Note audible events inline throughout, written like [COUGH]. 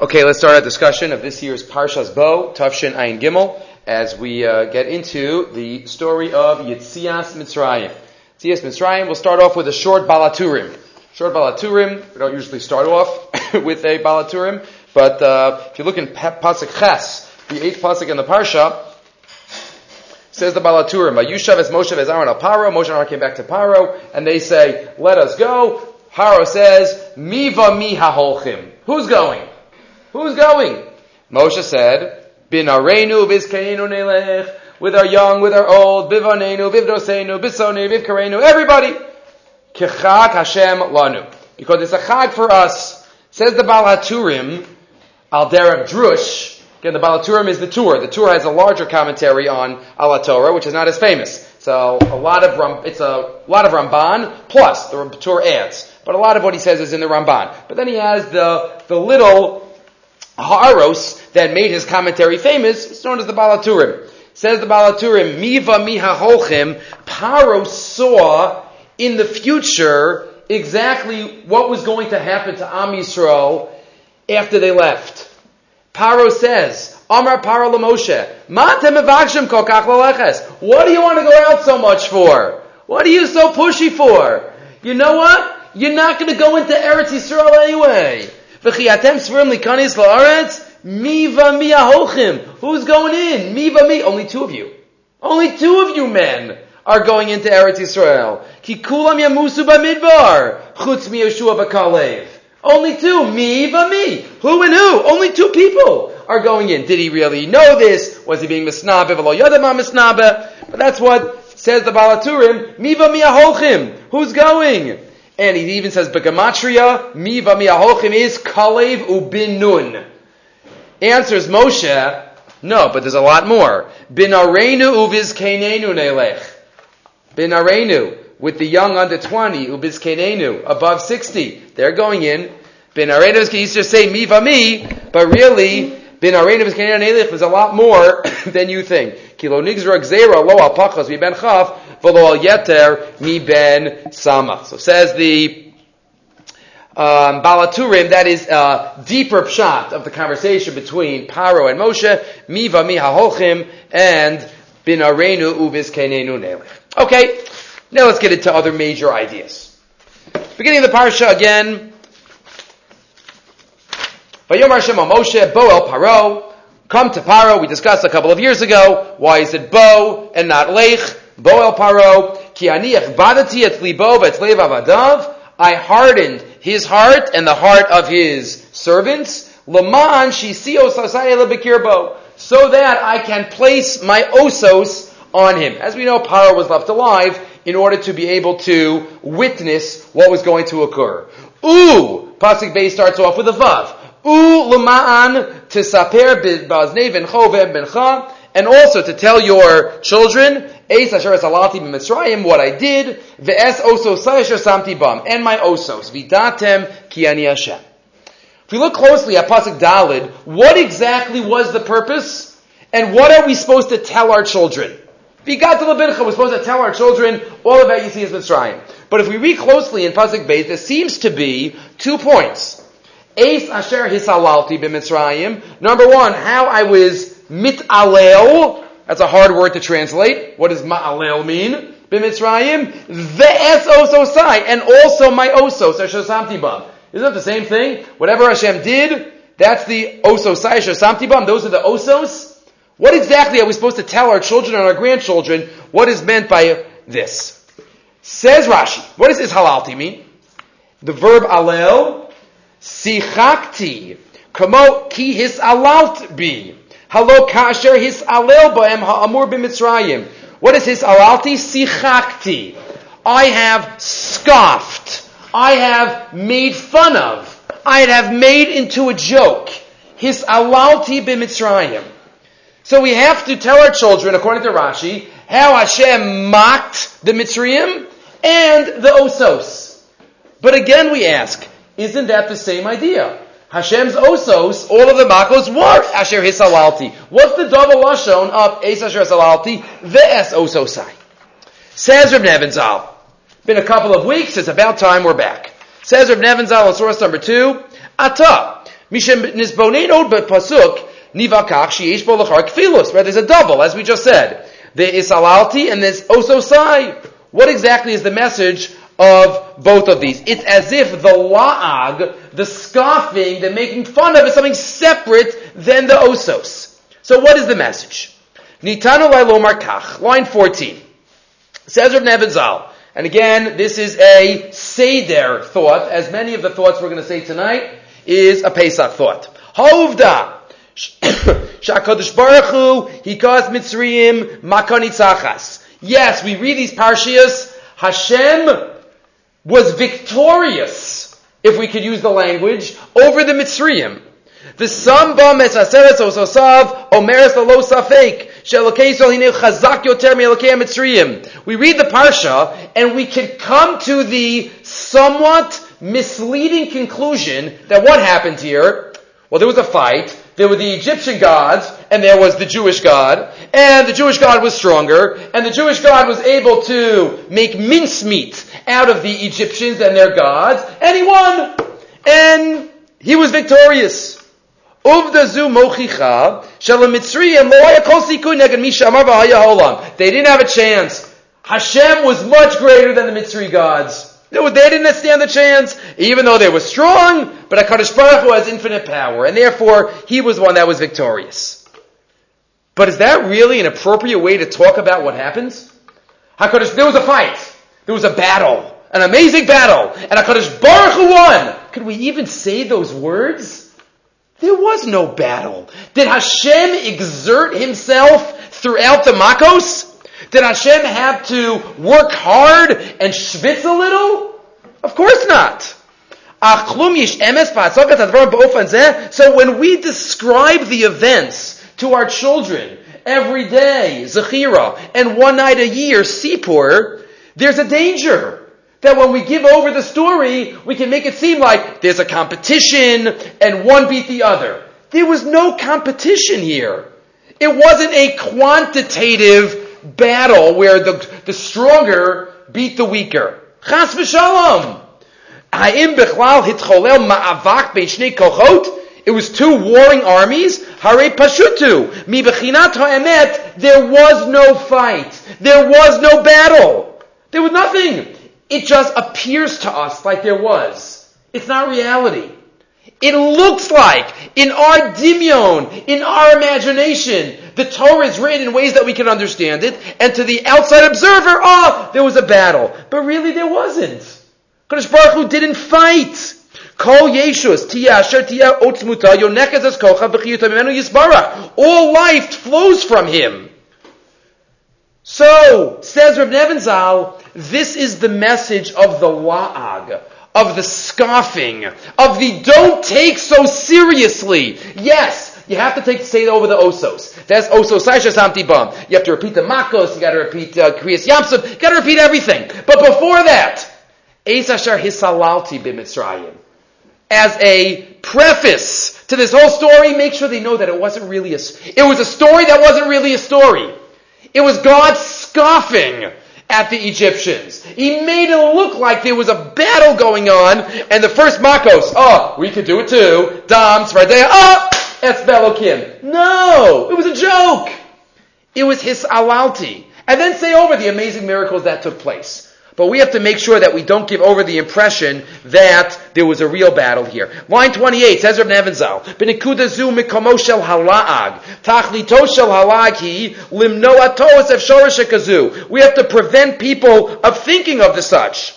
Okay, let's start our discussion of this year's Parshas Bo, Tavshin Ayin Gimel, as we uh, get into the story of Yitzias Mitzrayim. Yitzias Mitzrayim, we'll start off with a short Baal HaTurim. Short Baal HaTurim, we don't usually start off [LAUGHS] with a Baal HaTurim, but uh, if you look in Pasuk Ches, the eighth Pasuk in the Parsha, says the Baal HaTurim, Yushav es Moshe es Aaron al Paro, Moshe and Aaron came back to Paro, and they say, let us go. Paro says, Miva mi haholchim. Who's going? Who's going? Moshe said, Bin arenu bizkeinu nelech. With our young, with our old, bivanenu, bivdosenu, bisonu, bivkarenu, everybody. Kechag Hashem lanu. Because it's a chag for us. Says the Baal HaTurim, al derech drush. Again, the Baal HaTurim is the Tur. The Tur has a larger commentary on Al Torah, which is not as famous. So a lot of Ram, it's a lot of Ramban plus the Tur adds, but a lot of what he says is in the Ramban. But then he has the the little Haaros that made his commentary famous, it's known as the Baal HaTurim. Says the Baal HaTurim, Miva miha holchim, Paro saw in the future exactly what was going to happen to Am Yisrael after they left. Paro says, Amar Paro Moshe, Matem evakshim kol kach What do you want to go out so much for? What are you so pushy for? You know what? You're not going to go into Eretz Yisrael anyway. V'chiyatem svirim likanis la'aretz, miva mi ahochim. Who's going in? Miva mi. Only two of you. Only two of you men are going into Eretz Yisrael. Ki kulam yamusu b'midbar. Chutz mi Yeshua b'kalev. Only two. Mi mi. Who and who? Only two people are going in. Did he really know this? Was he being misnabe? V'lo? But that's what says the Baal HaTurim. Miva mi ahochim. Who's going? And he even says, Begamatria, mi v'miyahochim is kalev ubin nun. Answers Moshe, no, but there's a lot more. Bin arenu uviz kenenu nelech. Bin arenu, with the young under 20, uviz kenenu, above 60. They're going in. Bin arenu is, you just say mi but really, bin arenu uviz kenenu nelech is a lot more [COUGHS] than you think. Kilo nigzra gzera lo mi ben chaf, v'lo al yeter mi ben sama. So says the um, Baal HaTurim, that is a deeper pshat of the conversation between Paro and Moshe, miva mi haholchim, and bin arenu uvis kenenu nelech. Okay, now let's get into other major ideas. Beginning of the parsha again. Vayomar Shema Moshe, Bo El Paro, come to Paro. We discussed a couple of years ago. Why is it Bo and not Lech? Bo El Paro, Ki aniach badati et libo v'etzlev avadav. I hardened his heart and the heart of his servants. Laman shisio sasayela So that I can place my osos on him. As we know, Paro was left alive in order to be able to witness what was going to occur. Ooh, Pasuk Bay starts off with a vav. U lema'an tisaper b'aznei v'ncho v'bencha, and also to tell your children, Eis asher salati b'mitzrayim, what I did, ve'es osos asher samti bam, and my osos, vidatem ki ani Hashem. If we look closely at Pasuk Dalid, what exactly was the purpose? And what are we supposed to tell our children? Vigat Labincha, we're supposed to tell our children all about Yitzias Mitzrayim. But if we read closely in Pasuk Beis, there seems to be two points. Eis asher hisalalti b'mitzrayim. Number one, how I was mitalel. That's a hard word to translate. What does ma'alel mean? B'mitzrayim. Ve'es ososai. And also my osos, asher samti bam. Isn't that the same thing? Whatever Hashem did, that's the ososai, asher. Those are the osos. What exactly are we supposed to tell our children and our grandchildren what is meant by this? Says Rashi. What does this halalti mean? The verb alel Sichakti, kamo ki his alalt bi. Halo kasher his alel ba'em ha'amur b'mitzrayim. What is his alalti? Sichakti. I have scoffed. I have made fun of. I have made into a joke. His alalti b'mitzrayim. So we have to tell our children, according to Rashi, how Hashem mocked the Mitzrayim and the Osos. But again we ask, isn't that the same idea? Hashem's osos, all of the makos were asher hisalalti. What's the double lashon of es asher hisalalti? Ve'es ososai. Says Reb Nebenzahl. Been a couple of weeks. It's about time we're back. Says Reb Nebenzahl on source number two. Ata Mishem but pasuk nivakach sheyesh bo lachar kfilus. Right, there's a double, as we just said. There is alalti and there's ososai. What exactly is the message of both of these? It's as if the la'ag, the scoffing, the making fun of is something separate than the osos. So what is the message? Nitanu lomar kach, line 14. Says Rav Nebenzahl, and again, this is a Seder thought, as many of the thoughts we're going to say tonight is a Pesach thought. Hovda, [COUGHS] Shakadosh Baruch Hu, Hikas Mitzrayim, Makanitzachas. Yes, we read these parshias. Hashem was victorious, if we could use the language, over the Mitzrayim. The ososav omeres safek. We read the parsha and we can come to the somewhat misleading conclusion that what happened here? Well, there was a fight. There were the Egyptian gods, and there was the Jewish God, and the Jewish God was stronger, and the Jewish God was able to make mincemeat out of the Egyptians and their gods, and he won, and he was victorious. They didn't have a chance. Hashem was much greater than the Mitzri gods. They didn't stand the chance, even though they were strong, but HaKadosh Baruch Hu has infinite power, and therefore he was one that was victorious. But is that really an appropriate way to talk about what happens? HaKadosh, there was a fight. There was a battle. An amazing battle. And HaKadosh Baruch Hu won. Could we even say those words? There was no battle. Did Hashem exert himself throughout the Makos? Did Hashem have to work hard and schwitz a little? Of course not. So when we describe the events to our children every day, Zechira, and one night a year, Sipur, there's a danger that when we give over the story, we can make it seem like there's a competition and one beat the other. There was no competition here. It wasn't a quantitative battle where the, the stronger beat the weaker. Chas v'shalom. Ha'im bechlal hitcholel ma'avak bein kochot. It was two warring armies. Hare pashutu. Mi bechinat ha'emet. There was no fight. There was no battle. There was nothing. It just appears to us like there was. It's not reality. It looks like, in our dimion, in our imagination, the Torah is written in ways that we can understand it, and to the outside observer, oh, there was a battle. But really there wasn't. Kadosh Baruch Hu didn't fight. All life flows from him. So, says Rav Nebenzahl, this is the message of the la'ag, of the scoffing, of the don't take so seriously. Yes, you have to take say over the osos. That's osos bam. You have to repeat the makos. You got to repeat uh, kriyas yamsud. You got to repeat everything. But before that, es hisalalti b'mitzrayim. As a preface to this whole story, make sure they know that it wasn't really a. It was a story that wasn't really a story. It was God scoffing at the Egyptians. He made it look like there was a battle going on, and the first Makos, oh, we could do it too. Dam, Tzvardea, oh, Belokim. No, it was a joke. It was his alalti. And then say over the amazing miracles that took place. But we have to make sure that we don't give over the impression that there was a real battle here. Line 28 says Rav Nebenzahl, "B'nekuda zu mikomo shel hala'ag, tachlito shel hala'ag hi limno atos efshorashakazu." We have to prevent people of thinking of the such.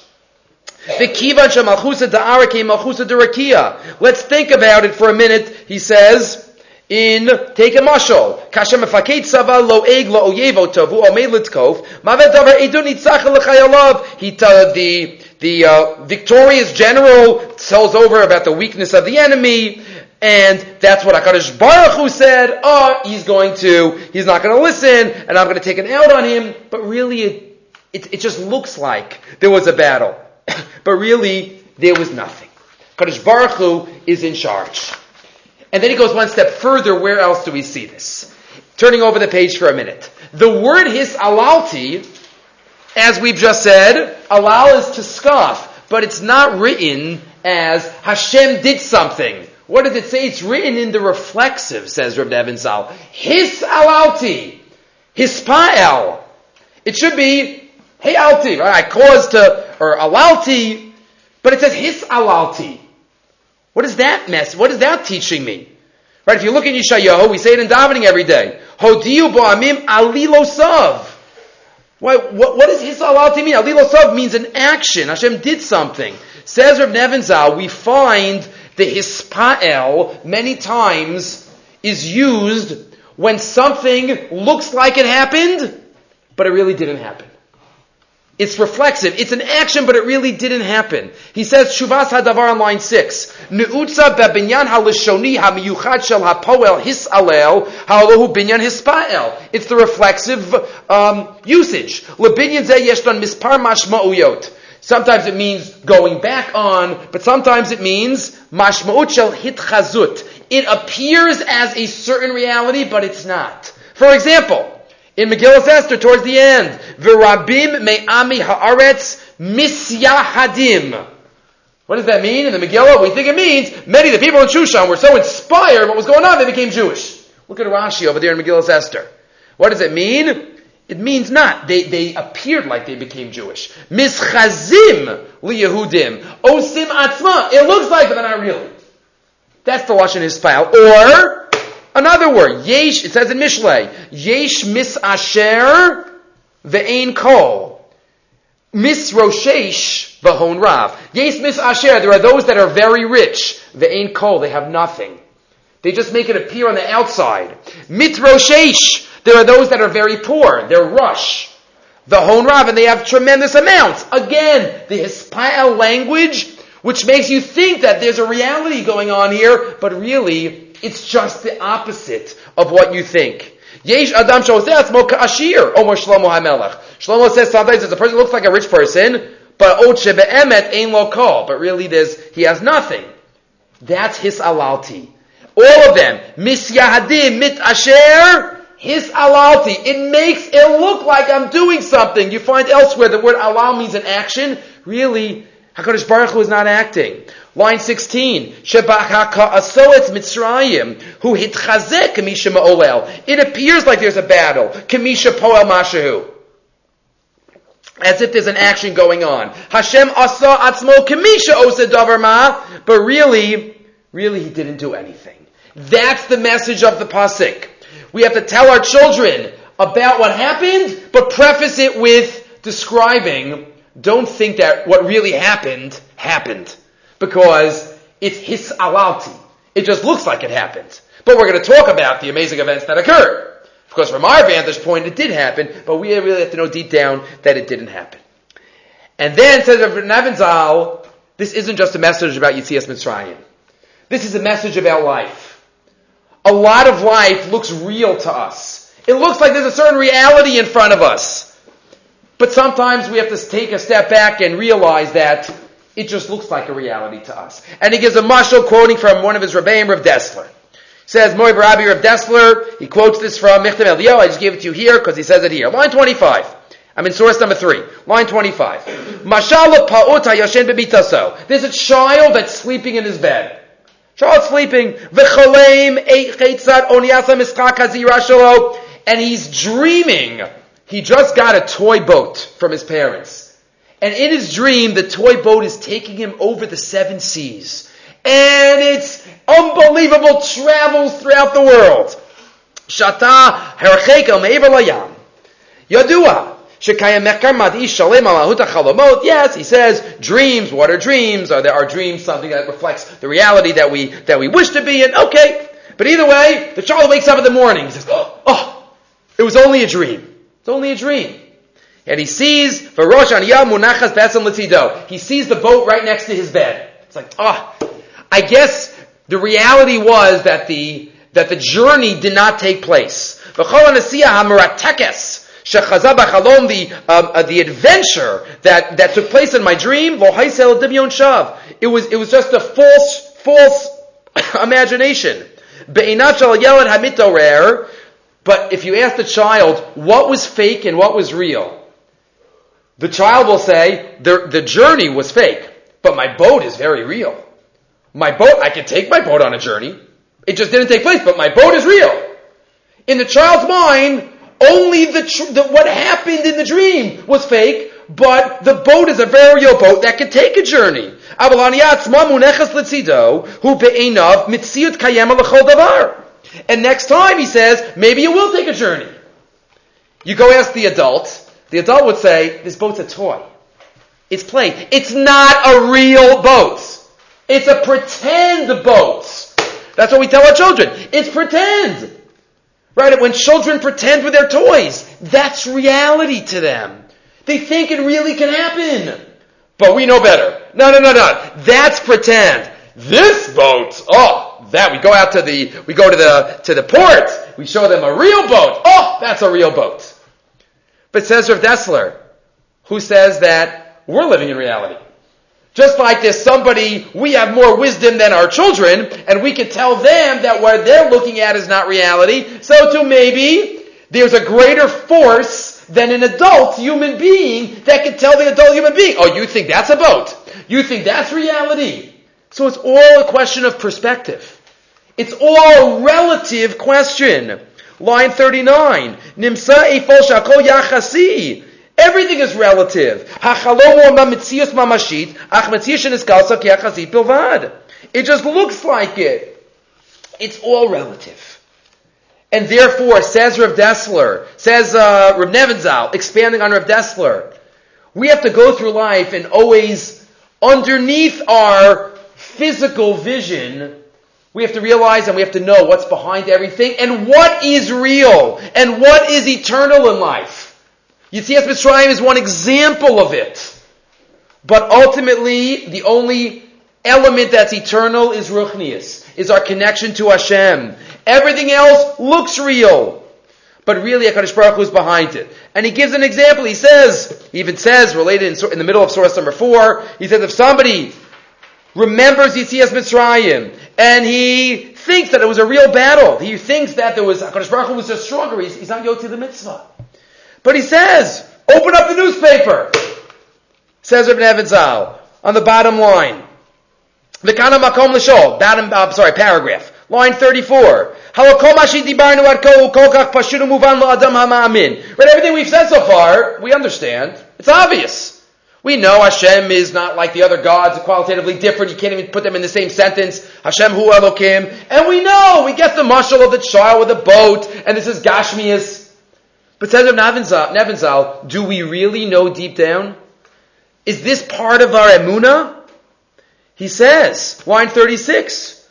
Let's think about it for a minute. He says, in take a mashal kasha mefaket tzava lo eg lo oyevo tavu omei litzkov mavet davar edun nitzach lechayalav he the the uh, victorious general tells over about the weakness of the enemy and that's what Hakadosh Baruch Hu said. Oh, he's going to, he's not going to listen, and I'm going to take an out on him. But really, it, it, it just looks like there was a battle, [COUGHS] but really there was nothing. Hakadosh Baruch Hu is in charge. And then he goes one step further. Where else do we see this? Turning over the page for a minute. The word his alalti, as we've just said, alal is to scoff, but it's not written as Hashem did something. What does it say? It's written in the reflexive, says Reb Zal. His alalti. Hispa'el. It should be, hey alti? I caused to, or alalti, but it says his alalti. What is that mess? What is that teaching me? Right? If you look at Yeshayahu, we say it in davening every day. Hodiyu bo'amim alilosav. What, what, what does his alalti mean? Alilosav means an action. Hashem did something. Says Rav Nebenzahl, we find the hispa'el many times is used when something looks like it happened, but it really didn't happen. It's reflexive. It's an action, but it really didn't happen. He says, Shuvas Hadavar on line 6. Nu'utza bebinyan halishoni hamiyuchad shel hapoel hisalel ha'alohu binyan hispa'el. It's the reflexive um, usage. Lebinyan zeh yeshdan mispar mashma'uyot. Sometimes it means going back on, but sometimes it means mashma'ut shel hitchazut. It appears as a certain reality, but it's not. For example, in Megillah Esther, towards the end, V'rabim me'ami haaretz misyahadim. What does that mean in the Megillah? We think it means many of the people in Shushan were so inspired what was going on, they became Jewish. Look at Rashi over there in Megillah Esther. What does it mean? It means not. They, they appeared like they became Jewish. Mischazim liyehudim. Osim atzma. It looks like, but not really. That's the Lashon Hispal. Or, Another word, yesh, it says in Mishlei, yesh mis asher ve'ein kol. Mis roshesh v'hon rav. Yesh mis asher, there are those that are very rich. Ve'ein kol, they have nothing. They just make it appear on the outside. Mit roshesh, there are those that are very poor. They're rush. The hon rav, and they have tremendous amounts. Again, the Hispa'el language, which makes you think that there's a reality going on here, but really, it's just the opposite of what you think. Yesh Adam Shoseh Ashir, Omer Shlomo HaMelech. Shlomo says sometimes a person looks like a rich person, but Ot Shebe'emet Ein Lo Kol, but really there's, he has nothing. That's his alalti. All of them. Mis Yahadim, Mit Asher, his alalti. It makes it look like I'm doing something. You find elsewhere the word alal means an action. Really, HaKadosh Baruch Hu is not acting. Line 16, Shebachaka asoetz Mitzrayim, who kamisha ma'olel. It appears like there's a battle. Kamisha poel mashahu. As if there's an action going on. Hashem asa atzmo kamisha osa but really, really he didn't do anything. That's the message of the pasuk. We have to tell our children about what happened, but preface it with describing, don't think that what really happened, happened because it's his alalti. It just looks like it happened. But we're going to talk about the amazing events that occurred. Of course, from our vantage point, it did happen, but we really have to know deep down that it didn't happen. And then says Nebenzahl, this isn't just a message about Yitzias Mitzrayim. This is a message about life. A lot of life looks real to us. It looks like there's a certain reality in front of us. But sometimes we have to take a step back and realize that it just looks like a reality to us. And he gives a mashal quoting from one of his Rebbeim, Rav Dessler. He says, Moy Barabi Rav Dessler, he quotes this from Michtav Me'Eliyahu, I just gave it to you here because he says it here. Line 25. I'm in source number 3. Line 25. Mashal pa'ut hayashen bebitaso. There's a child that's sleeping in his bed. Child sleeping. V'cholem eitzat oniasa miskak hazira And he's dreaming. He just got a toy boat from his parents. And in his dream, the toy boat is taking him over the seven seas. And it's unbelievable travels throughout the world. Shata herchekel me'ever layam. Yadua. Yes, he says dreams. What are dreams? Are there are dreams something that reflects the reality that we that we wish to be in? Okay, but either way, the child wakes up in the morning. He says, "Oh, it was only a dream. It's only a dream." And he sees Varosh Munachas Besam Latido. He sees the boat right next to his bed. It's like, ah, oh, I guess the reality was that the that the journey did not take place. The um, uh, the adventure that, that took place in my dream, it was it was just a false false [COUGHS] imagination. But if you ask the child what was fake and what was real, the child will say, the, the journey was fake, but my boat is very real. My boat, I can take my boat on a journey. It just didn't take place, but my boat is real. In the child's mind, only the, tr- the what happened in the dream was fake, but the boat is a very real boat that can take a journey. And next time he says, maybe you will take a journey. You go ask the adult, the adult would say, this boat's a toy. It's play. It's not a real boat. It's a pretend boat. That's what we tell our children. It's pretend. Right? When children pretend with their toys, that's reality to them. They think it really can happen. But we know better. No, no, no, no. That's pretend. This boat, oh, that we go out to the, we go to the, to the port. We show them a real boat. Oh, that's a real boat. But says Rav Dessler, who says that we're living in reality. Just like there's somebody, we have more wisdom than our children, and we can tell them that what they're looking at is not reality, so too maybe there's a greater force than an adult human being that can tell the adult human being, oh, you think that's a boat? You think that's reality? So it's all a question of perspective. It's all a relative question. Line 39. Nimsa efol yachasi. Everything is relative. It just looks like it. It's all relative. And therefore, says Rav Dessler, says uh, Rav Nebenzahl, expanding on Rav Dessler, we have to go through life and always, underneath our physical vision, we have to realize and we have to know what's behind everything and what is real and what is eternal in life. Yitzias Mitzrayim is one example of it. But ultimately, the only element that's eternal is Ruchnius, is our connection to Hashem. Everything else looks real. But really, HaKadosh Baruch Hu is behind it. And he gives an example. He says, he even says, related in, in the middle of source number four, he says, if somebody remembers Yitzias Mitzrayim, and he thinks that it was a real battle, he thinks that there was, HaKadosh Baruch Hu was just stronger, he's, he's not Yotzi the Mitzvah. But he says, open up the newspaper. Says Rav Nebenzahl on the bottom line. V'kana makom l'shol. Bottom, I'm sorry, paragraph. Line 34. Right, everything we've said so far, we understand. It's obvious. We know Hashem is not like the other gods, qualitatively different. You can't even put them in the same sentence. Hashem hu Elokim. And we know, we get the mushal of the child with a boat, and this is Gashmias. But says of Nebenzahl, do we really know deep down? Is this part of our emuna? He says, line 36,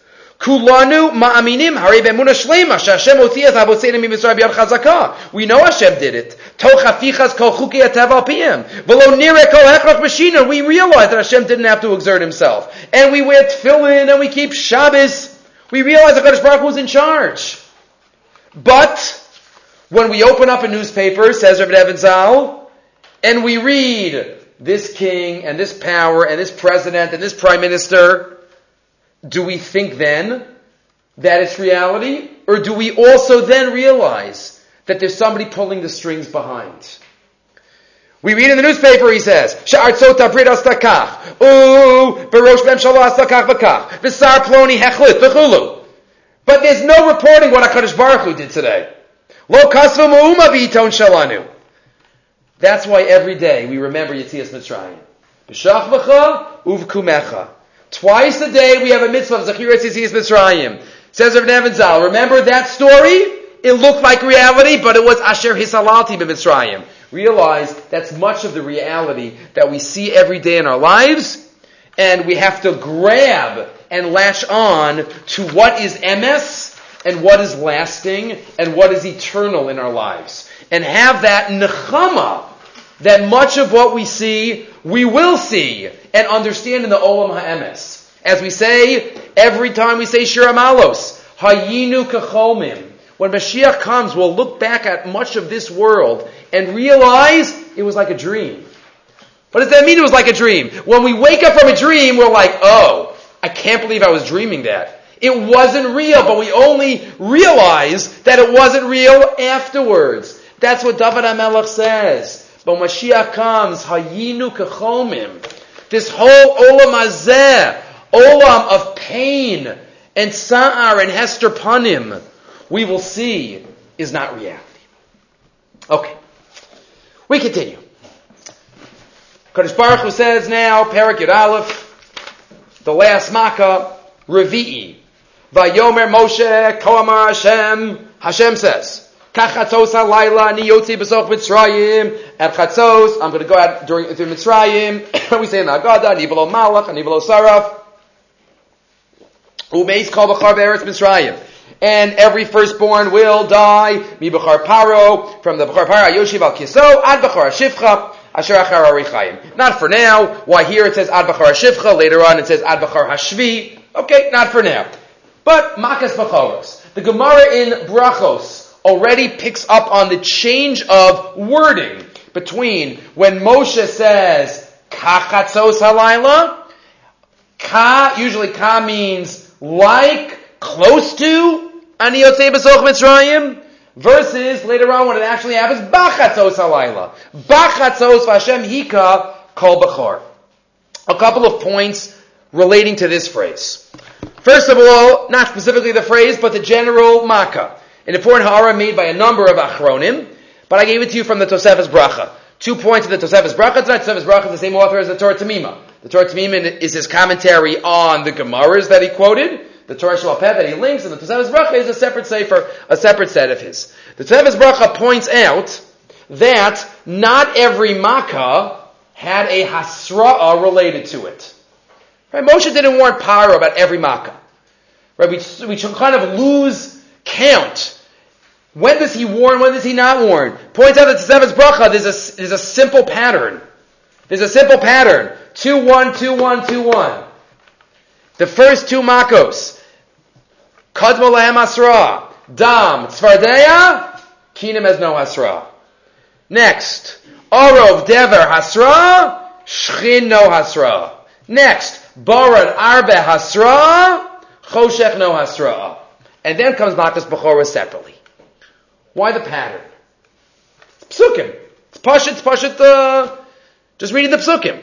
Kulanu ma'aminim harei be'emuna shlema she'Hashem otzias avotzeinu miMitzrayim b'yad chazaka. We know Hashem did it. Toch hafichas kol chuki atev al piyim. V'lo nire kol hechrach mashina. We realize that Hashem didn't have to exert himself. And we wear tefillin and we keep Shabbos. We realize that Baruch Hu was in charge. But when we open up a newspaper, says Rabbi Evan and we read this king and this power and this president and this prime minister, do we think then that it's reality? Or do we also then realize that there's somebody pulling the strings behind? We read in the newspaper, he says, Sha'artzot astakach, ooh, memshala astakach v'sar ploni hechlit v'chulu. But there's no reporting what HaKadosh Baruch Hu did today. Lo v'iton shalanu. That's why every day we remember Yitzias Mitzrayim. B'shachvacha uvkumecha. Twice a day we have a mitzvah of Zachirat Yitzias Mitzrayim. Says Rav Nebenzahl, remember that story? It looked like reality, but it was Asher Hisalalti Mitzrayim. Realize that's much of the reality that we see every day in our lives, and we have to grab and latch on to what is emes and what is lasting and what is eternal in our lives. And have that nechama that much of what we see, we will see and understand in the Olam Ha'emes. As we say, every time we say Shir Malos, Hayinu Kachomim. When Mashiach comes, we'll look back at much of this world and realize it was like a dream. What does that mean it was like a dream? When we wake up from a dream, we're like, oh, I can't believe I was dreaming that. It wasn't real, but we only realize that it wasn't real afterwards. That's what David HaMelech says. But Mashiach comes, Hayinu Kechomim. This whole Olam Hazeh olam of pain and sa'ar and hester panim, we will see is not reality. Okay. We continue. Kadosh Baruch Hu says now, Perak Yud Aleph, the last Makkah, Revi'i. Vayomer Moshe, Koamar Hashem, Hashem says, Kachatzos halayla niyotzi b'soch Mitzrayim. At chatzos, I'm going to go out during through Mitzrayim. [COUGHS] we say in the Haggadah, nivelo malach, nivelo saraf. Umeis kol b'char be'eretz Mitzrayim. And every firstborn will die. Mi b'char paro, from the b'char paro, yoshiv al kiso, ad b'char shivcha. Asher achar arichayim. Not for now. Why here it says ad b'char shivcha, later on it says ad b'char hashvi. Okay, not for now. But makas b'choros. The Gemara in Brachos already picks up on the change of wording between when Moshe says kachatzos halayla, ka usually ka means like, close to ani yotzei b'soch mitzrayim, versus later on when it actually happens bachatzos halayla, bachatzos v'Hashem hika kol b'chor. A couple of points relating to this phrase. First of all, not specifically the phrase, but the general makkah an important ha'ara made by a number of achronim, but I gave it to you from the Tosefes Bracha. Two points of the Tosefes Bracha tonight. Tosefes Bracha is the same author as the Torah Tamima. The Torah Tamima is his commentary on the Gemaras that he quoted. The Torah Shalapeh that he links, and the Tosefes Bracha is a separate sefer, a separate set of his. The Tosefes Bracha points out that not every Makkah had a Hasra'ah related to it. Right? Moshe didn't warn Paro about every Makkah. Right? We, we kind of lose count. When does he warn? When does he not warn? Points out that Tosefes Bracha, there's a, there's a simple pattern. There's a simple pattern. 2 1, 2 1, 2 1. The first two makos. Kadmo lahem asra. Dam. Tzvardeya. Kinam has no hasra. Next. Orov dever hasra. Shchin no hasra. Next. Barad arbe hasra. Choshech no hasra. And then comes Matas Bechorah separately. Why the pattern? It's psukim. It's pashit, it's pashit, uh, just reading the psukim.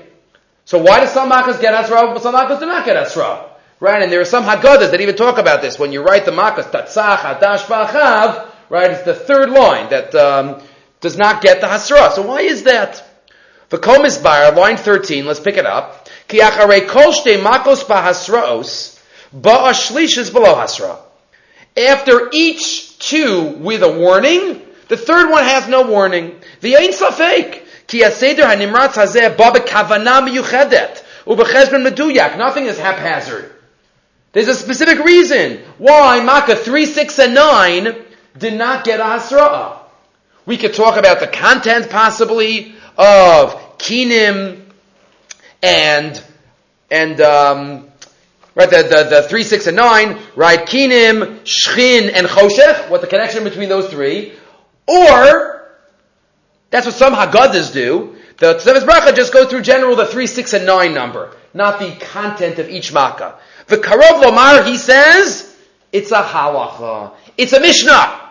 So why do some makas get asra, but some makas do not get asra? Right, and there are some haggadahs that even talk about this. When you write the makas, tatzach, hadash, ba'achav, right, it's the third line that um, does not get the hasra. So why is that? The Komisbar, line 13, let's pick it up. Ki acharei kol makos ba'hasraos, ba'ashlish is below hasra. After each two with a warning, the third one has no warning. The ain't safek. Ki aseder hanimratz hazeh ba bekavana miyuchedet. Ubechezben meduyak. Nothing is haphazard. There's a specific reason why Makkah 3, 6, and 9 did not get a Hasra'ah. We could talk about the content possibly of Kinim and and um, Right, the, the, the 3, 6, and 9, right, Kinim, Shchin, and Choshech, what the connection between those three, or, that's what some Haggadahs do, the Tosefes Bracha just go through general the 3, 6, and 9 number, not the content of each Makkah. The Karov Lomar, he says, it's a halacha. It's a Mishnah.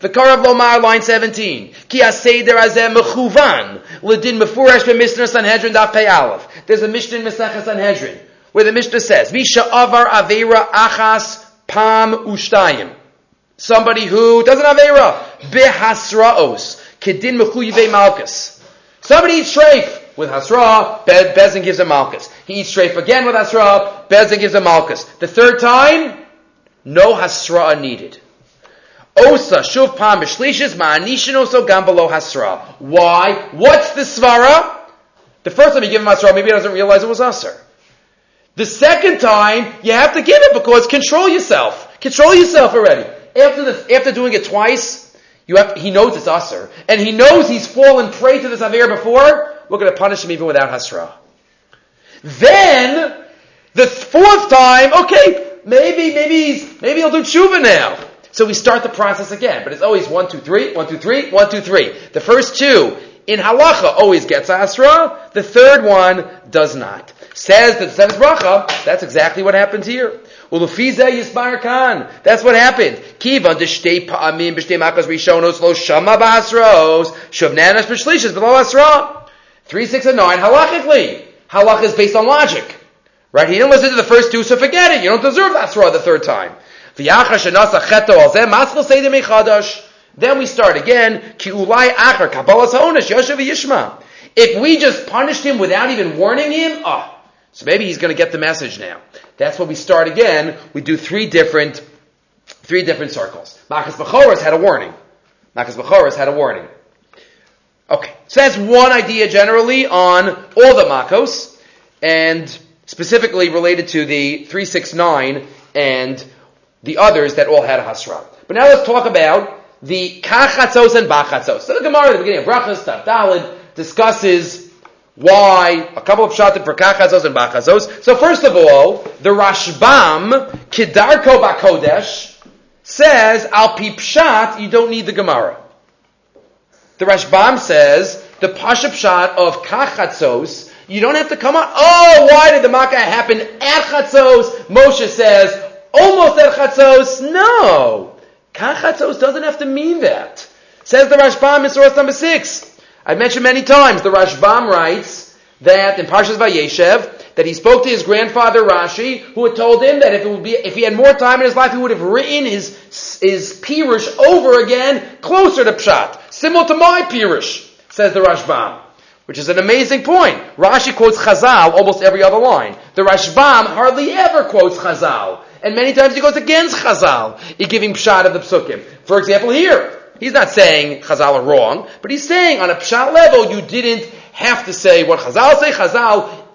The Karav Lomar, line 17. Ki aseder azeh mechuvan, ledin mefurash b'mishnah Sanhedrin daf pei. There's a Mishnah in Mesechah Sanhedrin where the Mishnah says, Visha avar avera achas pam ushtayim. Somebody who doesn't have avera, behasraos, kedin mechuyive malchus. Somebody eats treif with hasra, Be- Bezin gives him malchus. He eats treif again with hasra, Bezin gives him malchus. The third time, no hasra needed. Osa shuv pam b'shlishis ma'anishin also gam below hasra. Why? What's the svara? The first time he gave him hasra, maybe he doesn't realize it was asr. The second time, you have to give it because control yourself. Control yourself already. After the, after doing it twice, you have, he knows it's usher. And he knows he's fallen prey to this Avir before. We're going to punish him even without Hasra. Then, the fourth time, okay, maybe, maybe maybe he'll do tshuva now. So we start the process again. But it's always one, two, three, one, two, three, one, two, three. The first two in halacha always gets asra. The third one does not. Says that says bracha. That's exactly what happened here. Well, Ulefiza yismar kan. That's what happened. Kiva deshtei pa'amim b'shtei makas rishonos lo shama ba'asros shavnanas b'shlishas below asra. Three, six, and nine halachically. Halach is based on logic. Right? He didn't listen to the first two, so forget it. You don't deserve surah the third time. Then we start again. If we just punished him without even warning him, oh, so maybe he's going to get the message now. That's what we start again. We do three different, three different circles. Makas Bechoros had a warning. Makas Bechoros had a warning. Okay, so that's one idea generally on all the Makos, and specifically related to the 369 and the others that all had a Hasra. But now let's talk about the Kachatzos and Bachatzos. So the Gemara at the beginning of Brachas, Dalid, discusses why a couple of pshatim for Kachatzos and Bachatzos. So first of all, the Rashbam, Kidarko Bakodesh, says, Al Pi Pshat, you don't need the Gemara. The Rashbam says the Pasha Pshat of Kachatzos, you don't have to come on. Oh, why did the Makkah happen at Chatzos? Moshe says, almost at Chatzos. No. Kachatzos doesn't have to mean that. Says the Rashbam in source number six. I've mentioned many times, the Rashbam writes that in Parshas Vayeshev, that he spoke to his grandfather Rashi, who had told him that if it would be, if he had more time in his life, he would have written his, his Pirush over again, closer to Pshat. Similar to my Pirush, says the Rashbam. Which is an amazing point. Rashi quotes Chazal almost every other line. The Rashbam hardly ever quotes Chazal. And many times he goes against Chazal in giving Pshat of the Psukim. For example, here, he's not saying Chazal are wrong, but he's saying on a Pshat level, you didn't have to say what Chazal say. Chazal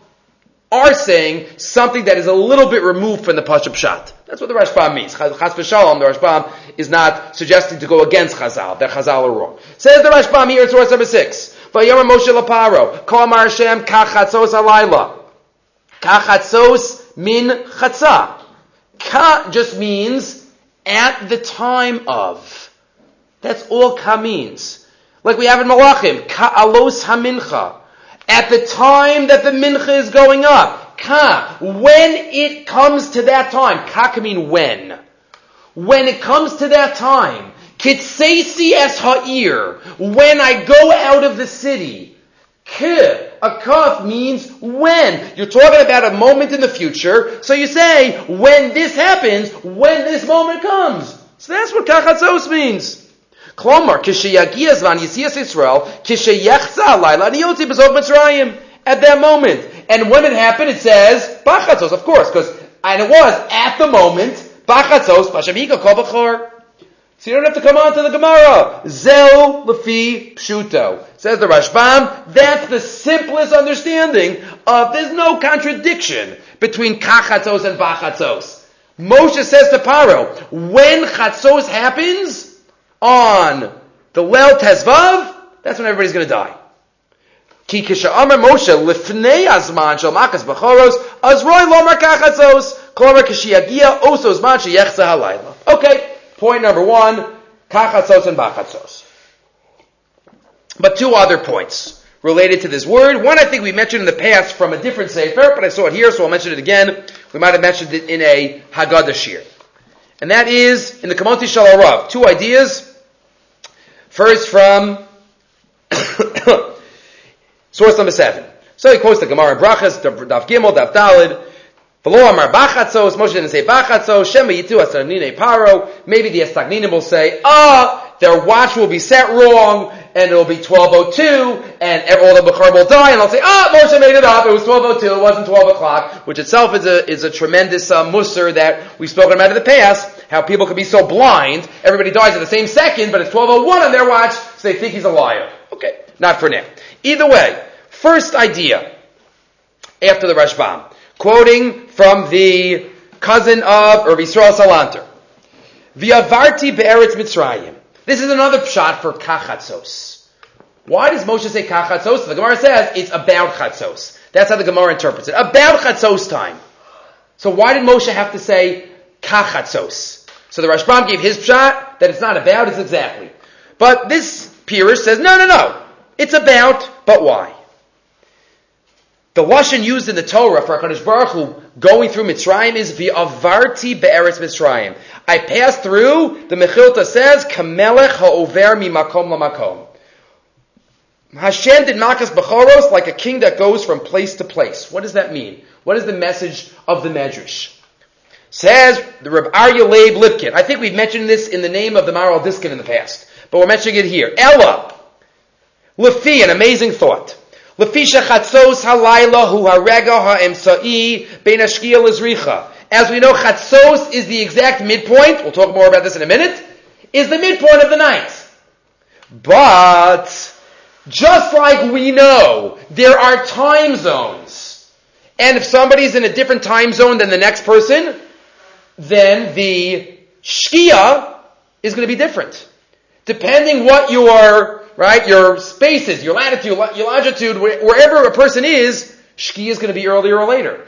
are saying something that is a little bit removed from the Pasha Pshat. That's what the Rashbam means. Chaz v'shalom, the Rashbam is not suggesting to go against Chazal, that Chazal are wrong. Says the Rashbam here in source number six. Vayomer Moshe Laparo, Kol Mar Hashem kachatzos alayla. Kachatzos min chatza. Ka just means at the time of. That's all ka means. Like we have in Malachim, ka alos hamincha at the time that the mincha is going up. Ka, when it comes to that time. Ka can mean when. When it comes to that time. Kitsesi es ha'ir. When I go out of the city. K, a kaf means when. You're talking about a moment in the future, so you say, when this happens, when this moment comes. So that's what kachatzos means. Klomar, kishayagia zman yisias Israel, kishayechza alayla niyotzi bezog Mitzrayim. At that moment. And when it happened, it says, bachatzos, of course, because, and it was at the moment, bachatzos, pashamika kol. So you don't have to come on to the Gemara. Zel lefi pshuto. Says the Rashbam, that's the simplest understanding of, there's no contradiction between kachatzos and bachatzos. Moshe says to Paro, when chatzos happens, on the Lel Tezvav, that's when everybody's going to die. Ki kisha Amar Moshe lifnei azman shel makas b'choros azroi lomar kachatzos klomer kishiyagia oso zman sheyechza halayla. Okay, point number one, kachatzos and bachatzos. But two other points related to this word. One I think we mentioned in the past from a different sefer, but I saw it here, so I'll mention it again. We might have mentioned it in a Haggadah shir. And that is in the Kamonti Shalarav. Two ideas First from [COUGHS] source number seven. So he quotes the Gemara in Brachas, Daf Gimel, Daf Dalid. V'lo amar bachatzos, Moshe didn't say bachatzos, Shema yitu asagnine paro. Maybe the Astagninim will say, ah, their watch will be set wrong, and it'll be 12.02, and all the Bukhar will die, and I'll say, ah, Moshe made it up, it was 12.02, it wasn't 12 o'clock, which itself is a, is a tremendous uh, musr that we've spoken about in the past, how people could be so blind, everybody dies at the same second, but it's 1201 on their watch, so they think he's a liar. Okay, not for now. Either way, first idea, after the Rashbam, quoting from the cousin of Rav Yisrael Salanter, V'avarti be'eretz Mitzrayim. This is another shot for kachatzos. Why does Moshe say kachatzos? The Gemara says it's about chatzos. That's how the Gemara interprets it. About chatzos time. So why did Moshe have to say kachatzos? So the Rashbam gave his shot that it's not about, it's exactly. But this Pirish says, no, no, no. It's about, but why? The lashon used in the Torah for Hakadosh Baruch Hu going through Mitzrayim is v'avarti be'eretz Mitzrayim. I passed through. The Mechilta says kamelech ha'over mimakom lamakom. Hashem did makas bechoros like a king that goes from place to place. What does that mean? What is the message of the Medrash? Says the Reb Aryeh Leib Lipkin. I think we've mentioned this in the name of the Maharil Diskin in the past, but we're mentioning it here. Ella, Lefi, an amazing thought. Lefisha chatzos halayla hu harega ha'emsa'i bein lezricha. As we know, chatzos is the exact midpoint. We'll talk more about this in a minute. Is the midpoint of the night. But just like we know, there are time zones. And if somebody's in a different time zone than the next person, then the shkia is going to be different. Depending what your, right, your spaces, your latitude, your longitude, wherever a person is, shkia is going to be earlier or later.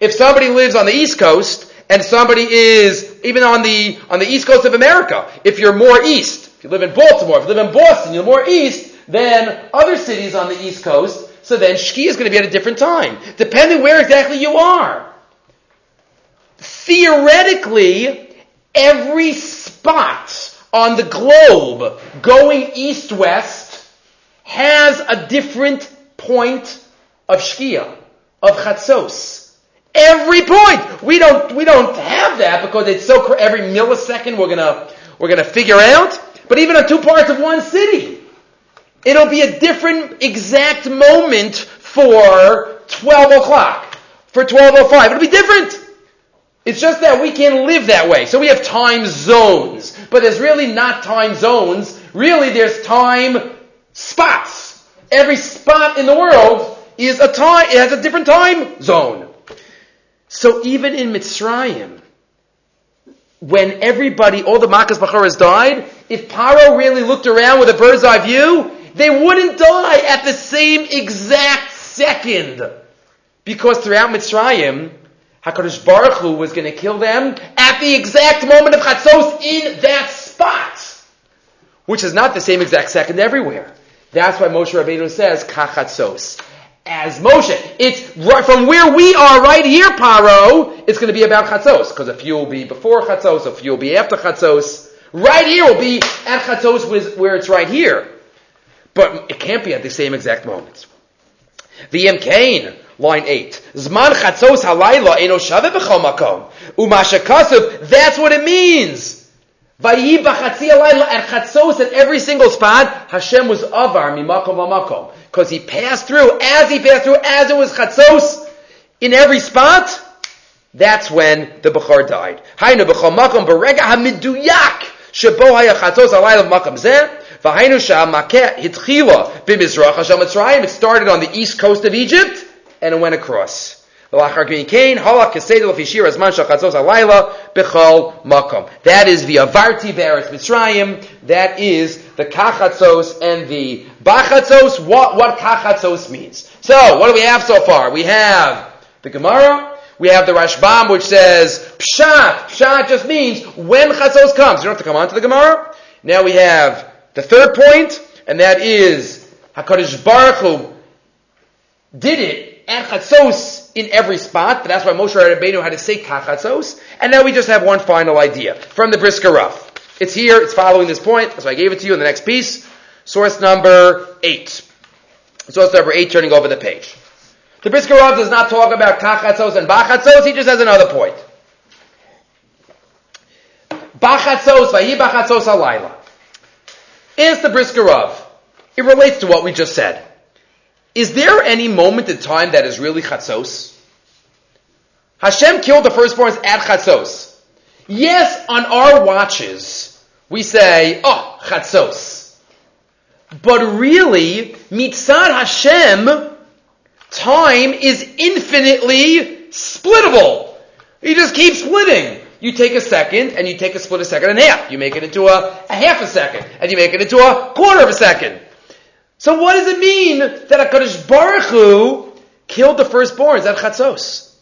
If somebody lives on the East Coast, and somebody is, even on the, on the East Coast of America, if you're more east, if you live in Baltimore, if you live in Boston, you're more east than other cities on the East Coast, so then Shkia is going to be at a different time, depending where exactly you are. Theoretically, every spot on the globe going east-west has a different point of Shkia, of Chatzos. Every point. We don't, we don't have that because it's so, every millisecond we're gonna, we're gonna figure out. But even on two parts of one city, it'll be a different exact moment for 12 o'clock, for 12.05. It'll be different. It's just that we can't live that way. So we have time zones. But there's really not time zones. Really, there's time spots. Every spot in the world is a time, it has a different time zone. So even in Mitzrayim, when everybody, all the Makas Bacharas died, if Paro really looked around with a bird's eye view, they wouldn't die at the same exact second. Because throughout Mitzrayim, HaKadosh Baruch Hu was going to kill them at the exact moment of Chatzos in that spot. Which is not the same exact second everywhere. That's why Moshe Rabbeinu says, Kachatzos. As Moshe. It's right from where we are right here, Paro, it's going to be about Chatzos. Because a few will be before Chatzos, a few will be after Chatzos. Right here will be at Chatzos where it's right here. But it can't be at the same exact moment. The Kain, line 8. Zman chatzos halayla eno shave b'chol makom. Umashakasav, that's what it means. Vayi b'chatzi halayla, at chatzos, at every single spot, Hashem was avar mimakom makom. Because he passed through, as he passed through, as it was chatzos, in every spot, that's when the Bechor died. Hainu b'chol makom b'rega hamiduyak, shebo haya chatzos halayla b'makom zeh, it started on the east coast of Egypt and it went across. That is the Avarti Beretz Mitzrayim. That is the Kachatzos and the Bachatzos. What, what Kachatzos means. So, what do we have so far? We have the Gemara. We have the Rashbam, which says Pshat. Pshat just means when Chatzos comes. You don't have to come on to the Gemara. Now we have the third point, and that is Hakadosh Baruch Hu did it at Chatzos in every spot. That's why Moshe Rabbeinu had to say Kachatzos. And now we just have one final idea from the Brisker Rav. It's here. It's following this point. That's why I gave it to you in the next piece. Source number eight. Source number eight, turning over the page. The Brisker Rav does not talk about Kachatzos and Bachatzos. He just has another point. Bachatzos, Vayi Bachatzos Alayla. Ask the Brisker Rav. It relates to what we just said. Is there any moment in time that is really chatzos? Hashem killed the firstborns at chatzos. Yes, on our watches, we say, oh, chatzos. But really, mitzad Hashem, time is infinitely splittable. You just keep splitting. You take a second and you take a split a second and a half. You make it into a, a half a second and you make it into a quarter of a second. So what does it mean that HaKadosh Baruch Hu killed the firstborns at Chatzos?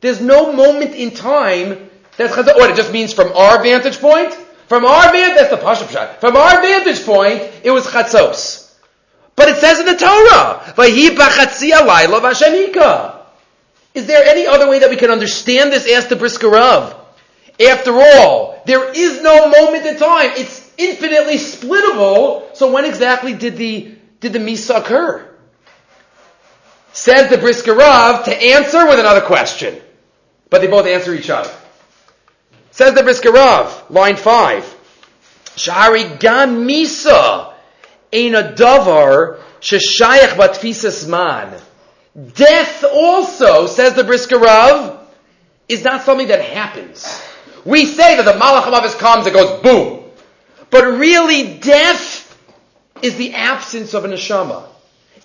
There's no moment in time that's Chatzos. What, it just means from our vantage point? From our vantage, that's the Pashup shot. From our vantage point, it was Chatzos. But it says in the Torah. Is there any other way that we can understand this? Ask the Brisker. After all, there is no moment in time. It's infinitely splittable. So when exactly did the, did the Misa occur? Says the Brisker Rav to answer with another question. But they both answer each other. Says the Brisker Rav, line 5. Shahari gam misa ein a davar sheshayach batfisas man. Death also, says the Brisker Rav, is not something that happens. We say that the Malach comes and goes boom. But really, death is the absence of a neshama.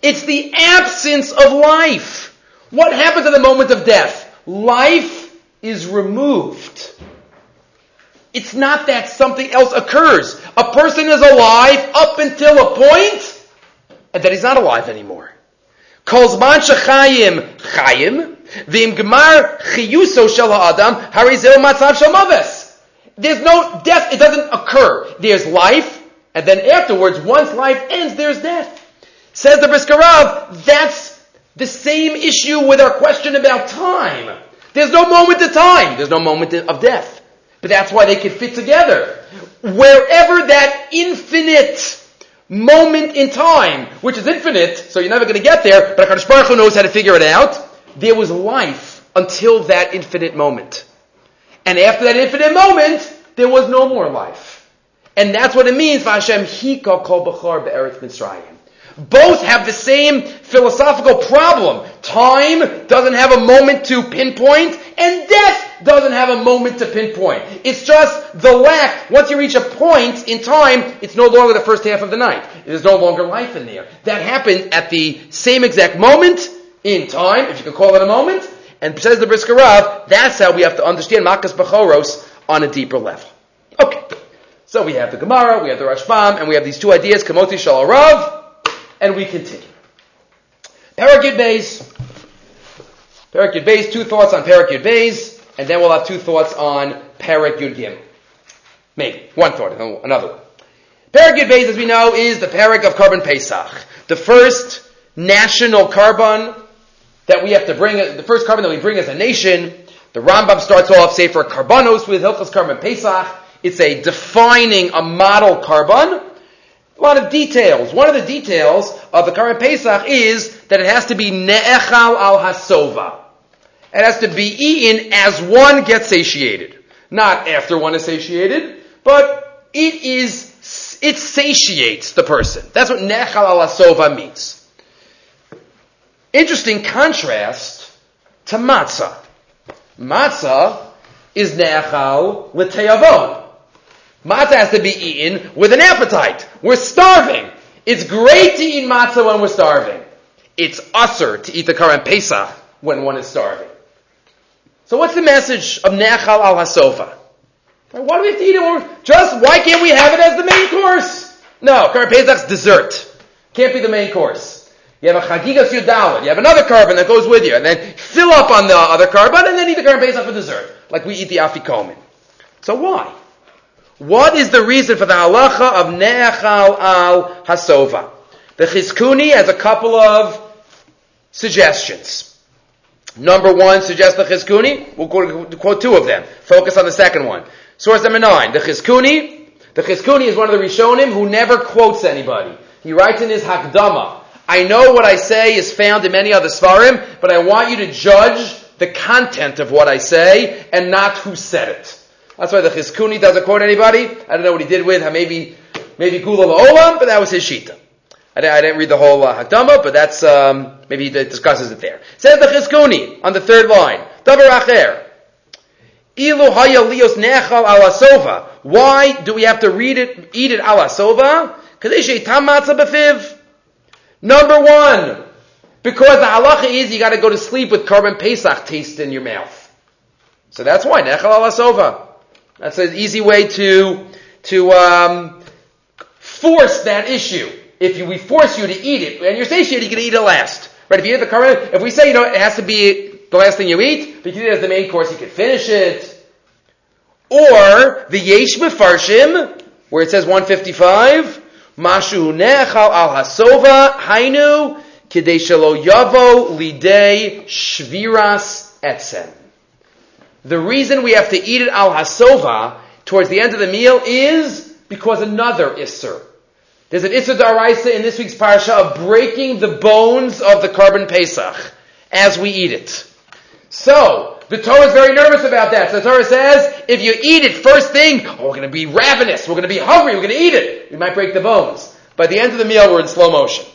It's the absence of life. What happens at the moment of death? Life is removed. It's not that something else occurs. A person is alive up until a point, and then he's not alive anymore. Kolzman shechayim chayim, v'im gemar chiyuso shel ha'adam, harizeu matzav shel There's no death, it doesn't occur. There's life, and then afterwards, once life ends, there's death. Says the Brisker Rav, that's the same issue with our question about time. There's no moment of time. There's no moment of death. But that's why they can fit together. Wherever that infinite moment in time, which is infinite, so you're never going to get there, but HaKadosh Baruch knows how to figure it out, there was life until that infinite moment. And after that infinite moment, there was no more life. And that's what it means, Vashem Hika Kol B'char Be'eretz Mitzrayim. Both have the same philosophical problem. Time doesn't have a moment to pinpoint, and death doesn't have a moment to pinpoint. It's just the lack. Once you reach a point in time, it's no longer the first half of the night. There's no longer life in there. That happened at the same exact moment in time, if you can call it a moment. And says the Brisker Rav, that's how we have to understand Makas Bachoros on a deeper level. Okay. So we have the Gemara, we have the Rashbam, and we have these two ideas, Kamoti Shal Rav, and we continue. Parak Yud Beis. Parakid Bays, two thoughts on Parak Yud Beis, and then we'll have two thoughts on Parak Yud Gim. Maybe. One thought, another one. Parak Bays, as we know, is the Parak of Korban Pesach. The first national korban that we have to bring, the first korban that we bring as a nation. The Rambam starts off, say, for Karbanos with Hilchas Korban Pesach. It's a defining, a model korban. A lot of details. One of the details of the Korban Pesach is that it has to be ne'echal al hasova. It has to be eaten as one gets satiated. Not after one is satiated, but it is, it satiates the person. That's what ne'echal al hasova means. Interesting contrast to matzah. Matzah is ne'echal l'teyavon. Matzah has to be eaten with an appetite. We're starving. It's great to eat matzah when we're starving. It's usser to eat the Korban Pesach when one is starving. So what's the message of Nechal al Hasofa? Why do we have to eat it? Just why can't we have it as the main course? No, Korban Pesach's dessert. Can't be the main course. You have a Chagigas Yud Daled. You have another korban that goes with you, and then fill up on the other korban, and then eat the Korban Pesach for dessert, like we eat the Afikomen. So why? What is the reason for the halacha of ne'achal al hasova? The Chizkuni has a couple of suggestions. Number one suggests the Chizkuni. We'll quote two of them. Focus on the second one. Source number nine. The Chizkuni. The Chizkuni is one of the Rishonim who never quotes anybody. He writes in his Hakdama. I know what I say is found in many other Svarim, but I want you to judge the content of what I say and not who said it. That's why the Chizkuni doesn't quote anybody. I don't know what he did with, maybe, maybe Gula Olam, but that was his Shita. I didn't, I didn't read the whole uh, Hakdama, but that's, um, maybe he discusses it there. Says the Chizkuni on the third line. Acher. Ilu haya lios nechal ala sova. Why do we have to read it, eat it ala sova? Number one, because the halacha is you got to go to sleep with korban pesach taste in your mouth. So that's why nechal ala sova. That's an easy way to, to um, force that issue. If you, we force you to eat it, and you're satiated, you can eat it last. Right? If you eat the current, if we say, you know, it has to be the last thing you eat, eat it as the main course, you can finish it. Or, the Yesh Mefarshim, where it says 155, Mashu nechal al hasova, hainu, kidei shelo yavo lidei shviras etzem. The reason we have to eat it al hasova towards the end of the meal is because another isser. There's an Issa Daraisa in this week's parsha of breaking the bones of the korban Pesach as we eat it. So, the Torah is very nervous about that. So the Torah says, if you eat it first thing, oh, we're going to be ravenous, we're going to be hungry, we're going to eat it. We might break the bones. By the end of the meal, we're in slow motion.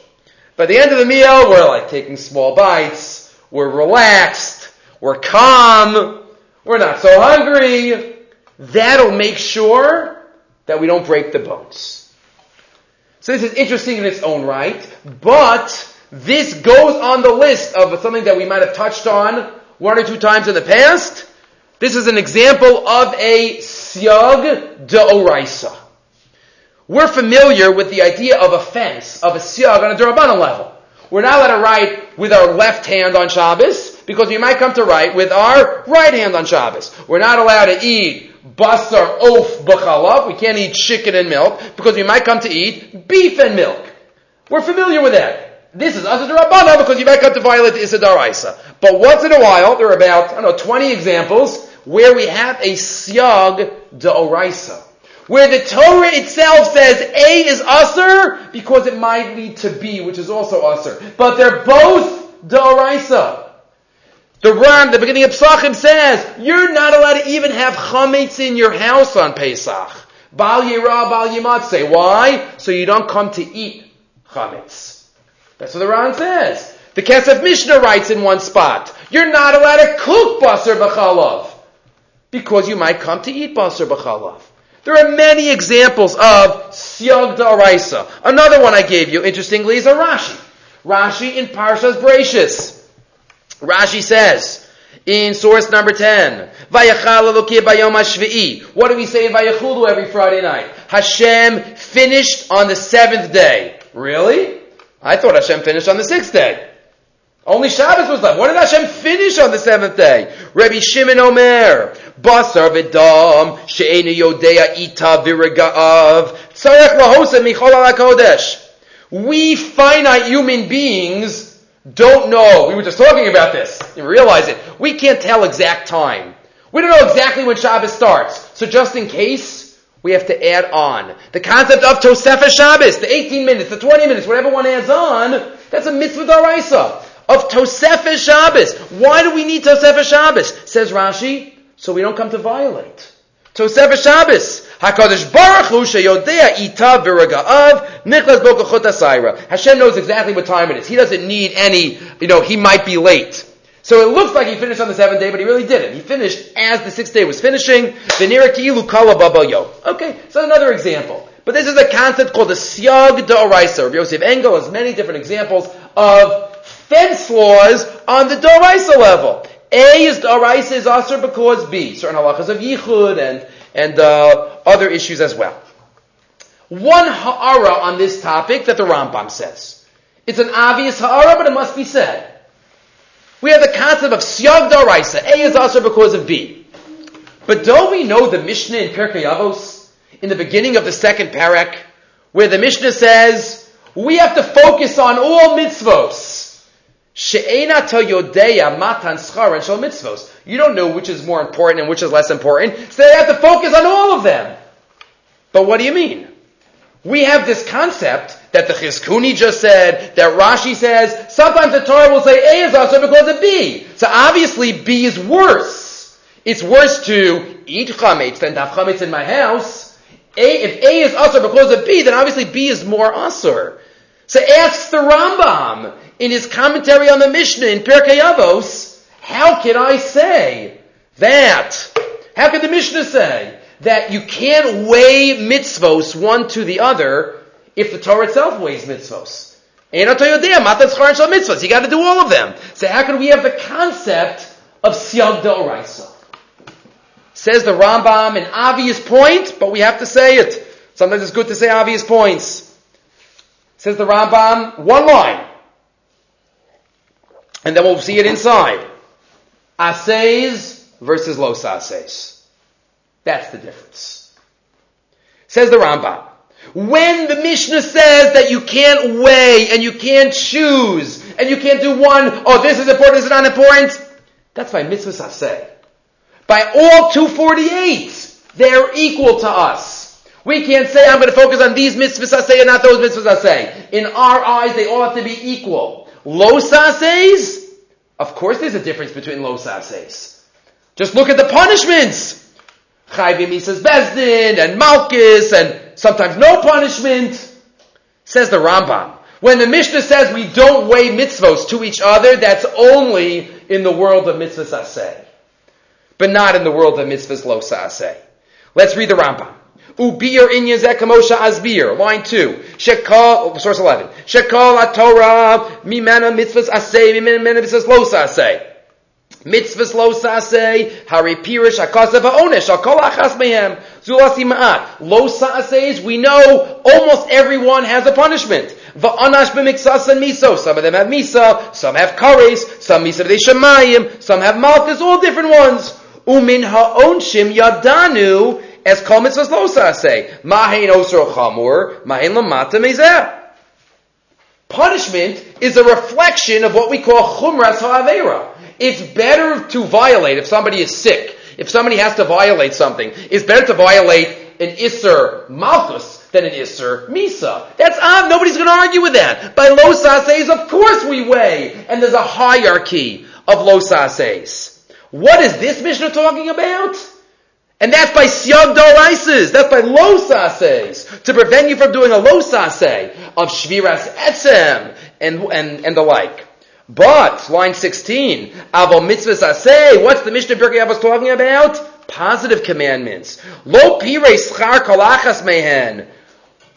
By the end of the meal, we're like taking small bites, we're relaxed, we're calm, we're not so hungry. That'll make sure that we don't break the bones. So this is interesting in its own right, but this goes on the list of something that we might have touched on one or two times in the past. This is an example of a siag de oraisa. We're familiar with the idea of a fence, of a siag on a durabana level. We're not allowed to write with our left hand on Shabbos, because we might come to write with our right hand on Shabbos. We're not allowed to eat basar oaf b'chalav. We can't eat chicken and milk because we might come to eat beef and milk. We're familiar with that. This is Asad Rabbana because you might come to violate the Isidar Isa. But once in a while, there are about, I don't know, 20 examples where we have a siag de oraisa. Where the Torah itself says A is usr because it might lead to B, which is also usr. But they're both de. The Ran, the beginning of Psachim says, you're not allowed to even have chametz in your house on Pesach. Bal yira, bal yimatze. Why? So you don't come to eat chametz. That's what the Ran says. The Kesef Mishnah writes in one spot, you're not allowed to cook basar b'chalav. Because you might come to eat basar b'chalav. There are many examples of siyag da'araisa. Another one I gave you, interestingly, is a Rashi. Rashi in Parshas Brachos. Rashi says in source number 10, Vayachal bayom hashvi'i. What do we say in Vayachulu every Friday night? Hashem finished on the seventh day. Really? I thought Hashem finished on the sixth day. Only Shabbos was left. What did Hashem finish on the seventh day? Rabbi Shimon Omer, Basar v'dam, she'enu yodea ita viraga'av, tzarech lahosa michol We finite human beings don't know. We were just talking about this. You realize it. We can't tell exact time. We don't know exactly when Shabbos starts. So just in case, we have to add on. The concept of Tosefah Shabbos, the 18 minutes, the 20 minutes, whatever one adds on, that's a mitzvah daraisa. Of Tosefah Shabbos. Why do we need Tosefah Shabbos? Says Rashi, so we don't come to violate. Tosefah Shabbos. Hakadosh Baruch Hu sheyodea ita v'rega'av nichlas bokachot asayra. Hashem knows exactly what time it is. He doesn't need any. You know, he might be late. So it looks like he finished on the seventh day, but he really didn't. He finished as the sixth day was finishing. Okay, so another example. But this is a concept called the siag da'oraisa. Rabbi Yosef Engel has many different examples of fence laws on the da'oraisa level. A is Daraisa is Aser because B. Certain halachas of Yichud and, and uh, other issues as well. One ha'ara on this topic that the Rambam says. It's an obvious ha'ara, but it must be said. We have the concept of Siyag Daraisa. A is also because of B. But don't we know the Mishnah in Pirkei Avos, in the beginning of the second parak, where the Mishnah says, we have to focus on all mitzvos. Matan schar and shal mitzvos. You don't know which is more important and which is less important, so they have to focus on all of them. But what do you mean? We have this concept that the Chizkuni just said, that Rashi says, sometimes the Torah will say A is also because of B. So obviously B is worse. It's worse to eat chametz than to have chametz in my house. A, if A is usher because of B, then obviously B is more usher. So asks the Rambam, in his commentary on the Mishnah in Pirkei Avos, how can I say that? How can the Mishnah say that you can't weigh mitzvos one to the other if the Torah itself weighs mitzvos? You got to do all of them. So how can we have the concept of siyag oraisa? Says the Rambam, an obvious point, but we have to say it. Sometimes it's good to say obvious points. Says the Rambam, one line and then we'll see it inside. Ases versus los ases. That's the difference. Says the Rambam. When the Mishnah says that you can't weigh and you can't choose and you can't do one, oh, this is important, this is not important, that's by mitzvah say. By all 248, they're equal to us. We can't say I'm going to focus on these mitzvahs say and not those mitzvahs say. In our eyes, they all have to be equal. Los says, of course there's a difference between los says. Just look at the punishments. Chayvim Mises Bezdin and Malchus and sometimes no punishment. Says the Rambam. When the Mishnah says we don't weigh mitzvos to each other, that's only in the world of mitzvahs aseh. But not in the world of mitzvahs lo aseh. Let's read the Rambam. Ubir in Yazek Moshe Asbir, line two. Shekal, source 11. Shekal Torah, mimena mitzvahs aseh, mimena mitzvahs lo aseh. Mitzvahs lo saseh, hari pirish akasav ha'onesh, akol achas mehem, zulasi ma'at. Lo sasehs, we know almost everyone has a punishment. Va'anash b'miksas and miso. Some of them have misa, some have kares, some misa de shemayim, some have malchus, all different ones. Umin ha'onshim yadanu, as kol mitzvahs lo saseh. Mahein osro chamur, mahein lamata mezeh. Punishment is a reflection of what we call chumras ha'avera. It's better to violate if somebody is sick, if somebody has to violate something. It's better to violate an Isser Malchus than an Isser Misa. That's odd. Nobody's going to argue with that. By Losases, of course we weigh. And there's a hierarchy of Losases. What is this Mishnah talking about? And that's by Siyag Doraises. That's by Losases. To prevent you from doing a Losase of Shviras Etzem and, and, and the like. But, line 16, Avo mitzvahs aseh, what's the Mishnah Birkei was talking about? Positive commandments. Lo pire schar kolachas mehen.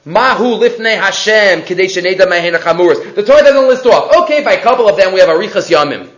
Mahu lifnei Hashem sheneda mehen chamuras. The Torah doesn't list off. Okay, by a couple of them we have arichas yamim.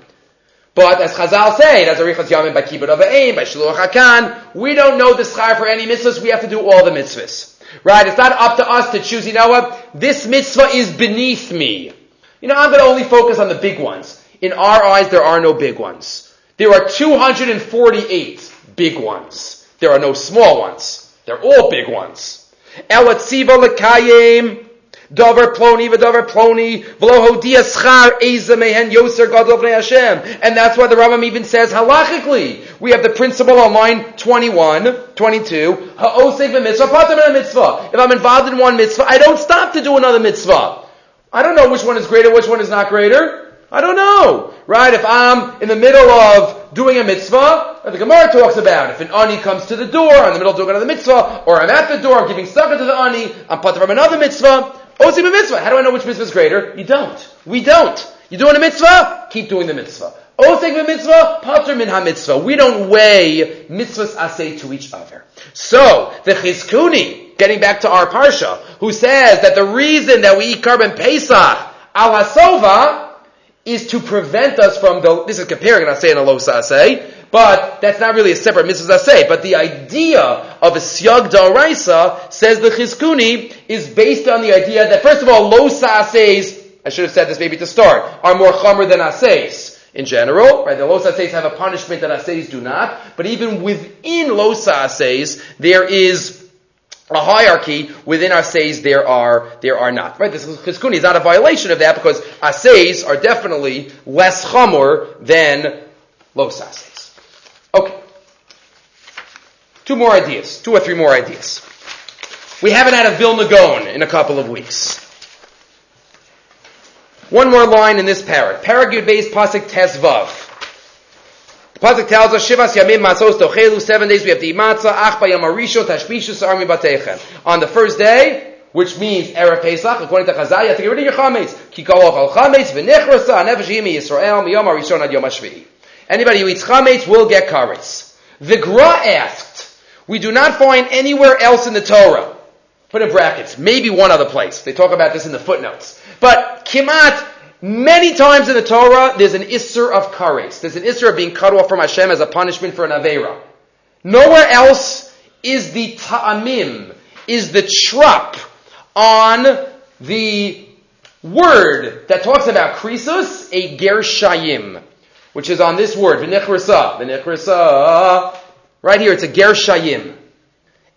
But as Chazal say, has arichas Yamin by kibbut of aim, by shiluach hakan. We don't know the schar for any mitzvahs. We have to do all the mitzvahs. Right? It's not up to us to choose. You know what? This mitzvah is beneath me. You know, I'm going to only focus on the big ones. In our eyes, there are no big ones. There are 248 big ones. There are no small ones. They're all big ones. Elatziva lekayim, Dover ploni v'dover ploni v'lo hodia schar eza mehen yoser gadol Hashem. And that's why the Rambam even says halachically. We have the principle on line 21, 22. Ha'osek v'mitzvah, mitzvah. If I'm involved in one mitzvah, I don't stop to do another mitzvah. I don't know which one is greater, which one is not greater. I don't know. Right? If I'm in the middle of doing a mitzvah, that the Gemara talks about, if an ani comes to the door, I'm in the middle of doing another mitzvah, or I'm at the door, I'm giving succor to the ani, I'm part from another mitzvah, Oh, osim a mitzvah. How do I know which mitzvah is greater? You don't. We don't. You're doing a mitzvah? Keep doing the mitzvah. Oh, Osek mitzvah, pater min ha-mitzvah. We don't weigh mitzvahs asay to each other. So, the chizkuni, getting back to our parsha, who says that the reason that we eat korban pesach al hasova is to prevent us from the. This is comparing, not saying a lo say, but that's not really a separate mitzvah say. But the idea of a siyag da'araisa says the chizkuni is based on the idea that first of all, lo says. I should have said this maybe to start, are more chomer than aseis in general, right? The losa aseis have a punishment that aseis do not, but even within losa aseis, there is a hierarchy within says there are there are not. Right? This chizkuni is not a violation of that because asays are definitely less chamor than los asays. Okay. Two more ideas. Two or three more ideas. We haven't had a Vilna Gaon in a couple of weeks. One more line in this parak. Parak Yud Beis Pasik Tesvav. The pasuk tells us Shivas Yamim Matzos Tochelu. Seven days we have to eat matzah. Ach Bayam Arisho Tashbishus Armi Batechem. On the first day, which means erev Pesach, according to Chazal, you have to get rid of your chametz. Kikol ochal chametz v'nichrasa nefesh yimi Yisrael miyom arishon ad yom hashvi'i. Anybody who eats chametz will get karetz. The Gra asked, we do not find anywhere else in the Torah. Put in brackets, maybe one other place. They talk about this in the footnotes. But kimat Many times in the Torah, there's an Isser of Kares. There's an Isser of being cut off from Hashem as a punishment for an Avera. Nowhere else is the Ta'amim, is the trap on the word that talks about Krisus, a Gershayim, which is on this word, V'nichrasa, V'nichrasa, right here, it's a Gershayim.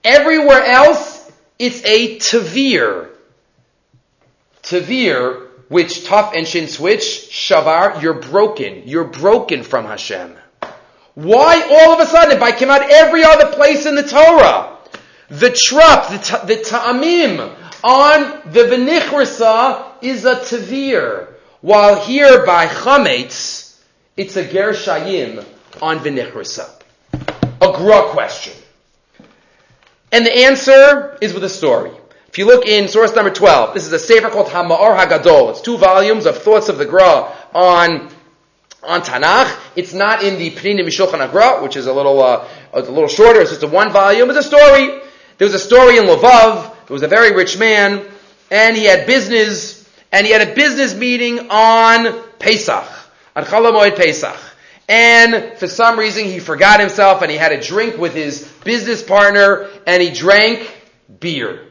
Everywhere else, it's a Tavir. Tavir which tough and shin switch, shavar, you're broken. You're broken from Hashem. Why all of a sudden, if I came out every other place in the Torah, The trup, the, the ta'amim on the v'nichrasa is a tavir, while here by chametz, it's a ger shayim on v'nichrasa. A gra question. And the answer is with a story. If you look in source number 12, this is a sefer called Hama'or HaGadol. It's two volumes of thoughts of the Gra on, on Tanakh. It's not in the Pnina Mishulchan HaGra, which is a little, uh, a little shorter. It's just a one volume. It's a story. There was a story in Lvov. There was a very rich man, and he had business, and he had a business meeting on Pesach, on Pesach. And for some reason he forgot himself and he had a drink with his business partner and he drank beer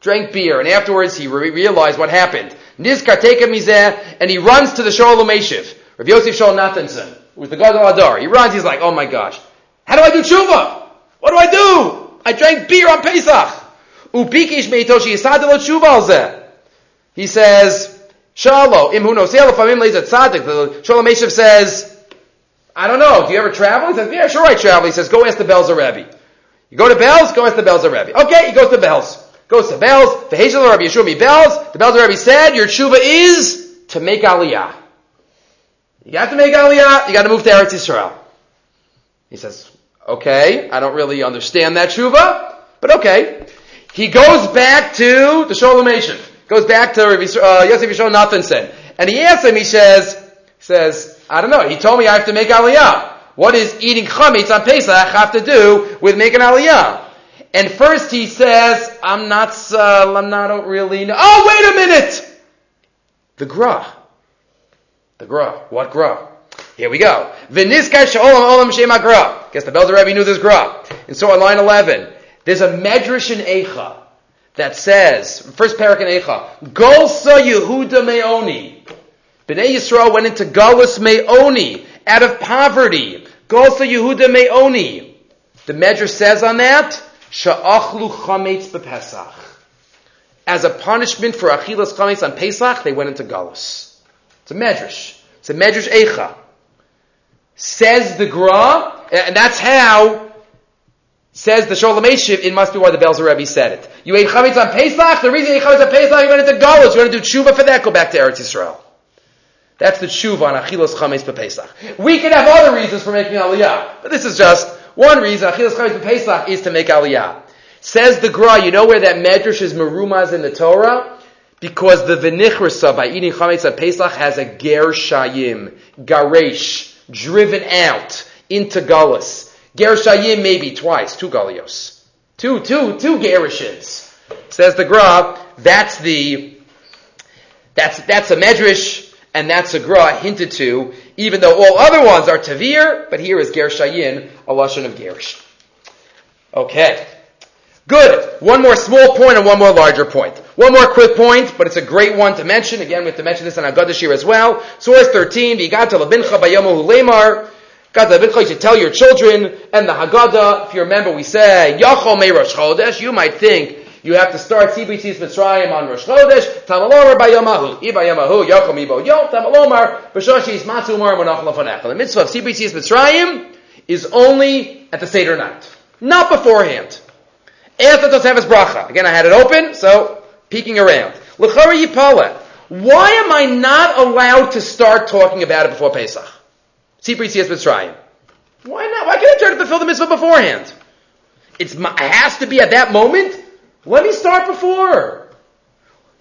drank beer, and afterwards he re- realized what happened. Nizkar take mizeh, and he runs to the Shoel U'Meshiv, Rav Yosef Shol Nathanson, with the Gadol Adar. He runs, he's like, oh my gosh, how do I do tshuva? What do I do? I drank beer on Pesach. Upikish meitoshi yisad lo tshuva He says, Shalo, im hu nosel famim leis tzaddik. The Shoel U'Meshiv says, I don't know, do you ever travel? He says, yeah, sure I travel. He says, go ask the Belzer Rebbe. You go to Belz, go ask the Belzer Rebbe. Okay, he goes to Belz goes to Belz. The Hazel Rabbi Yeshua Belz. The Belz Rabbi said, your tshuva is to make aliyah. You got to make aliyah. You got to move to Eretz Yisrael. He says, okay, I don't really understand that tshuva, but okay. He goes back to the Sholem Goes back to uh, Yosef Yishon Nathanson. And he asks him, he says, says, I don't know, he told me I have to make aliyah. What is eating chametz on Pesach have to do with making aliyah? And first he says, I'm not, uh, I'm not, really know. Oh, wait a minute! The gra. The gra. What gra? Here we go. V'niskar she'olam olam shema gra. Guess the Belzer Rebbe knew this gra. And so on line 11, there's a medrash in Eicha that says, first parak in Eicha, Golsa Yehuda Meoni. Bnei Yisrael went into Galus Meoni, out of poverty. Golsa Yehuda Meoni. The medrash says on that, Sha'achlu chametz bepesach. As a punishment for achilas chametz on Pesach, they went into galus. It's a medrash. It's a medrash eicha. Says the Gra, and that's how, says the Shoel U'Meshiv, it must be why the Belzer Rebbe said it. You ate chametz on Pesach, the reason you ate chametz on Pesach, you went into galus. You want to do tshuva for that, go back to Eretz Yisrael. That's the tshuva on achilas chametz bepesach. We can have other reasons for making aliyah, but this is just one reason, Achilas Chametz Pesach, is to make Aliyah. Says the Gra, you know where that medrash is merumaz in the Torah? Because the Vinichrasa, by eating Chametz on Pesach, has a Ger Shayim, Garesh, driven out into Gullus. Ger Shayim maybe twice, two Galios. Two, two, two Gerishins. Says the Gra, that's the, that's, that's a medrash, and that's a Gra hinted to even though all other ones are Tavir, but here is Gershayim, a Lashon of Gerish. Okay. Good. One more small point and one more larger point. One more quick point, but it's a great one to mention. Again, we have to mention this in Agadashir as well. Source 13, Vigata Labincha Bayomu Lemar. You should tell your children, and the Haggadah, if you remember, we say, Yachol Me Rosh Chodesh, you might think, you have to start CBT's Mitzrayim on Rosh Chodesh. Tamalomar. Iba Yomahu, Yochom Ibo Yom. Tamalomar, B'shoshis Matzumar Monach Lafanech. The mitzvah of CBT's Mitzrayim is only at the Seder night. Not beforehand. After Tosefes Bracha. Again, I had it open, so peeking around. L'chara Yipala. Why am I not allowed to start talking about it before Pesach? CBT's Mitzrayim. Why not? Why can't I try to fulfill the mitzvah beforehand? It's, it has to be at that moment? Let me start before.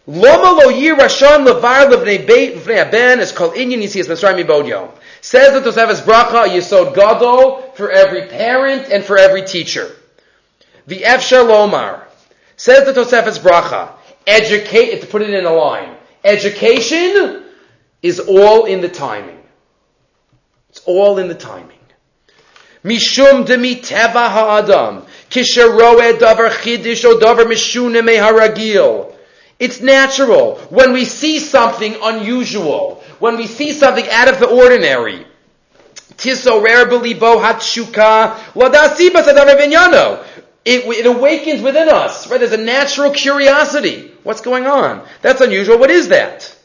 Loma lo yir rashan levar levnei beit v'nei aben is called inyan yisiyas Mitzrayim yibod Says the Tosefes bracha yisod gadol for every parent and for every teacher. The Efshar Lomar says the Tosefes bracha. Educate to put it in a line. Education is all in the timing. It's all in the timing. Mishum demi teva ha'adam. It's natural. When we see something unusual, when we see something out of the ordinary, it, it awakens within us, right? There's a natural curiosity. What's going on? That's unusual. What is that?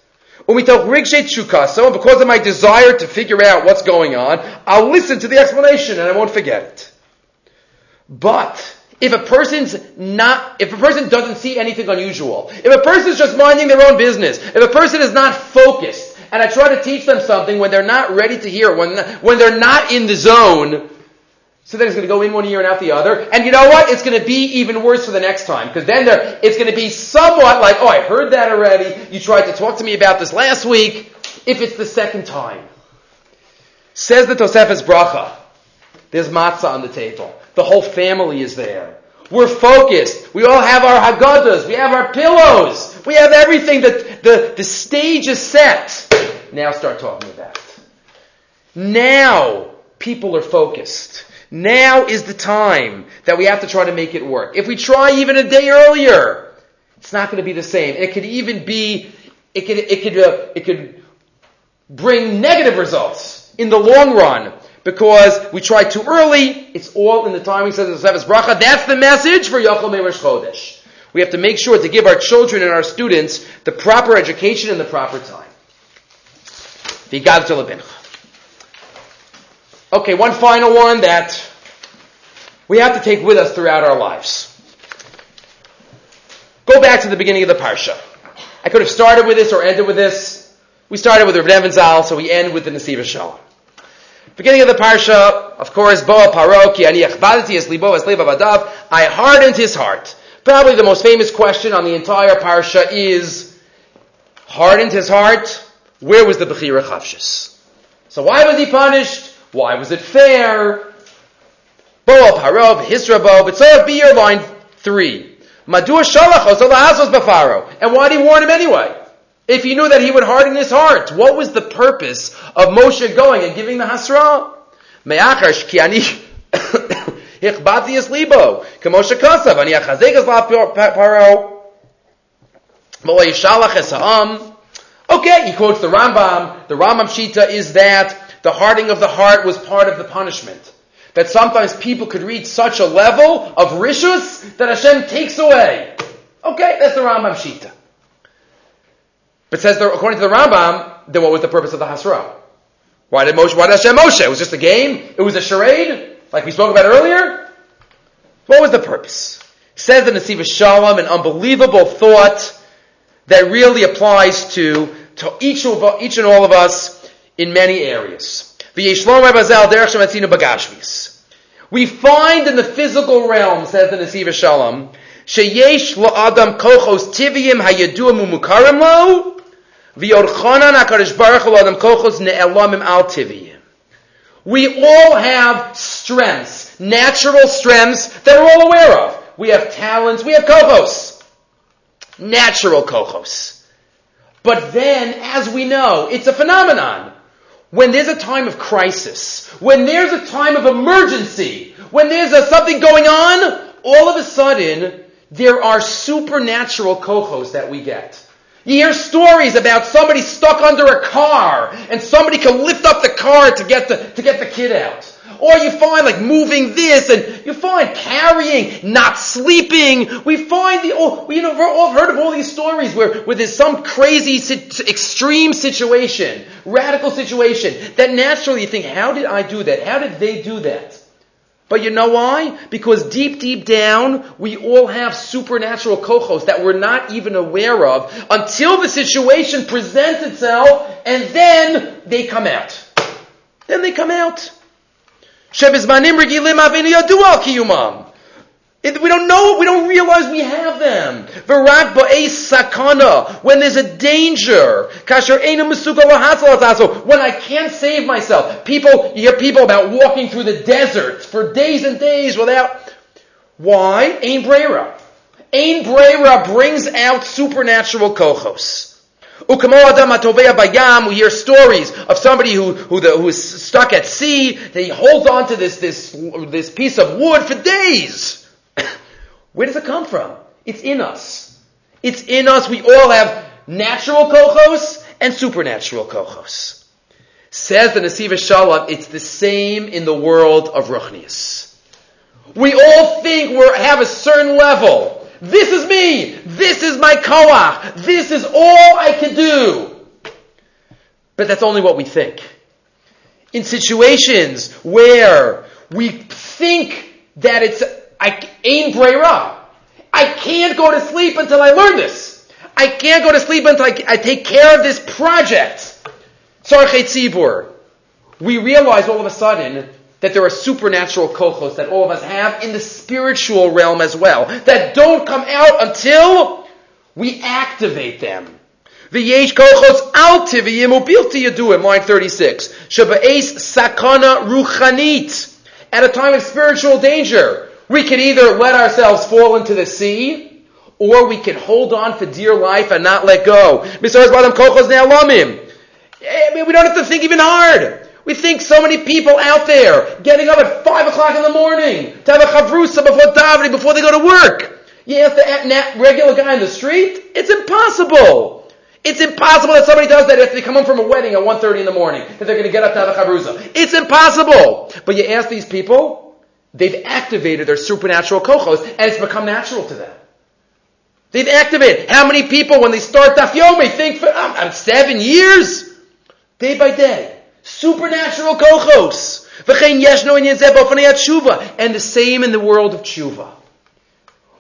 So because of my desire to figure out what's going on, I'll listen to the explanation and I won't forget it. But if a person's not, if a person doesn't see anything unusual, if a person's just minding their own business, if a person is not focused, and I try to teach them something when they're not ready to hear, when, when they're not in the zone, so then it's going to go in one ear and out the other. And you know what? It's going to be even worse for the next time. Because then there, it's going to be somewhat like, oh, I heard that already. You tried to talk to me about this last week. If it's the second time. Says the Tosefes Bracha. There's matzah on the table. The whole family is there. We're focused. We all have our haggadahs. We have our pillows. We have everything. That the, the stage is set. Now start talking about it. Now people are focused. Now is the time that we have to try to make it work. If we try even a day earlier, it's not going to be the same. It could even be, it could, it could, uh, it could bring negative results in the long run because we try too early. It's all in the timing. Says the Tosefes Bracha. That's the message for Yochel Meirish Chodesh. We have to make sure to give our children and our students the proper education and the proper time. Okay, one final one that we have to take with us throughout our lives. Go back to the beginning of the Parsha. I could have started with this or ended with this. We started with Rav Zal, so we end with the Nesiva Shalom. Beginning of the Parsha, of course, Boa Paro, ki ani es libo es badav. I hardened his heart. Probably the most famous question on the entire Parsha is, hardened his heart? Where was the Bechira Chavshis? So why was he punished? Why was it fair? Boa parov, hisrabo, so be your line three. Madua shalachos alahazos bafaro. And why did he warn him anyway? If he knew that he would harden his heart, what was the purpose of Moshe going and giving the hasra? Me'achash ki ani [COUGHS] hichbati es libo, k'moshe kasav, ani achazek es la paro. Okay, he quotes the Rambam. The Rambam Shita is that the hardening of the heart was part of the punishment. That sometimes people could reach such a level of rishus that Hashem takes away. Okay, that's the Rambam Shita. But says, the, according to the Rambam, then what was the purpose of the Hasra? Why did Moshe, why did Hashem Moshe? It was just a game? It was a charade? Like we spoke about earlier? What was the purpose? Says the Nesiva Shalom, an unbelievable thought that really applies to, to each, of, each and all of us in many areas. We find in the physical realm, says the Nesiva Shalom, sheyesh la'adam kochos tiviyim hayadua mumukarim lo, v'yorchanan HaKadosh Baruch Hu adam kochos ne'elamim al tiviyim. We all have strengths, natural strengths that we're all aware of. We have talents, we have kochos. Natural kochos. But then, as we know, it's a phenomenon. When there's a time of crisis, when there's a time of emergency, when there's a, something going on, all of a sudden, there are supernatural kohos that we get. You hear stories about somebody stuck under a car, and somebody can lift up the car to get the, to get the kid out. Or you find like moving this, and you find carrying, not sleeping. We find the, oh, you know, we've all heard of all these stories where, where there's some crazy, extreme situation, radical situation, that naturally you think, how did I do that? How did they do that? But you know why? Because deep, deep down, we all have supernatural kohos that we're not even aware of until the situation presents itself, and then they come out. Then they come out. Shebizmanim regilim avinu yadua kiyumam. We don't know, we don't realize we have them. Sakana, when there's a danger. Kasher ena mesuka when I can't save myself. People, you hear people about walking through the desert for days and days without, why? Ain brera. Ain brera brings out supernatural kochos. We hear stories of somebody who, who, the, who is stuck at sea. They holds on to this, this, this piece of wood for days. [COUGHS] Where does it come from? It's in us. It's in us. We all have natural kochos and supernatural kochos. Says the Nesiva Shalom, it's the same in the world of Ruchnius. We all think we have a certain level. This is me. This is my koach. This is all I can do. But that's only what we think. In situations where we think that it's I ain't brera. I can't go to sleep until I learn this. I can't go to sleep until I, I take care of this project. Sarchet Tzibur. We realize all of a sudden that there are supernatural kochos that all of us have in the spiritual realm as well, that don't come out until we activate them. The V'yesh kochos al tiviyim ubilti yaduim, line 36. Shaba'es sakana ruchanit. At a time of spiritual danger, we can either let ourselves fall into the sea, or we can hold on for dear life and not let go. Eh, we don't have to think even hard. We think so many people out there getting up at 5 o'clock in the morning to have a chavrusa before davening, before they go to work. You ask the regular guy in the street, it's impossible. It's impossible that somebody does that if they come home from a wedding at 1.30 in the morning, that they're going to get up to have a chavrusa. It's impossible. But you ask these people, they've activated their supernatural kochos, and it's become natural to them. They've activated. How many people, when they start Daf Yomi, think, for, I'm seven years? Day by day. Supernatural kochos. And the same in the world of tshuva.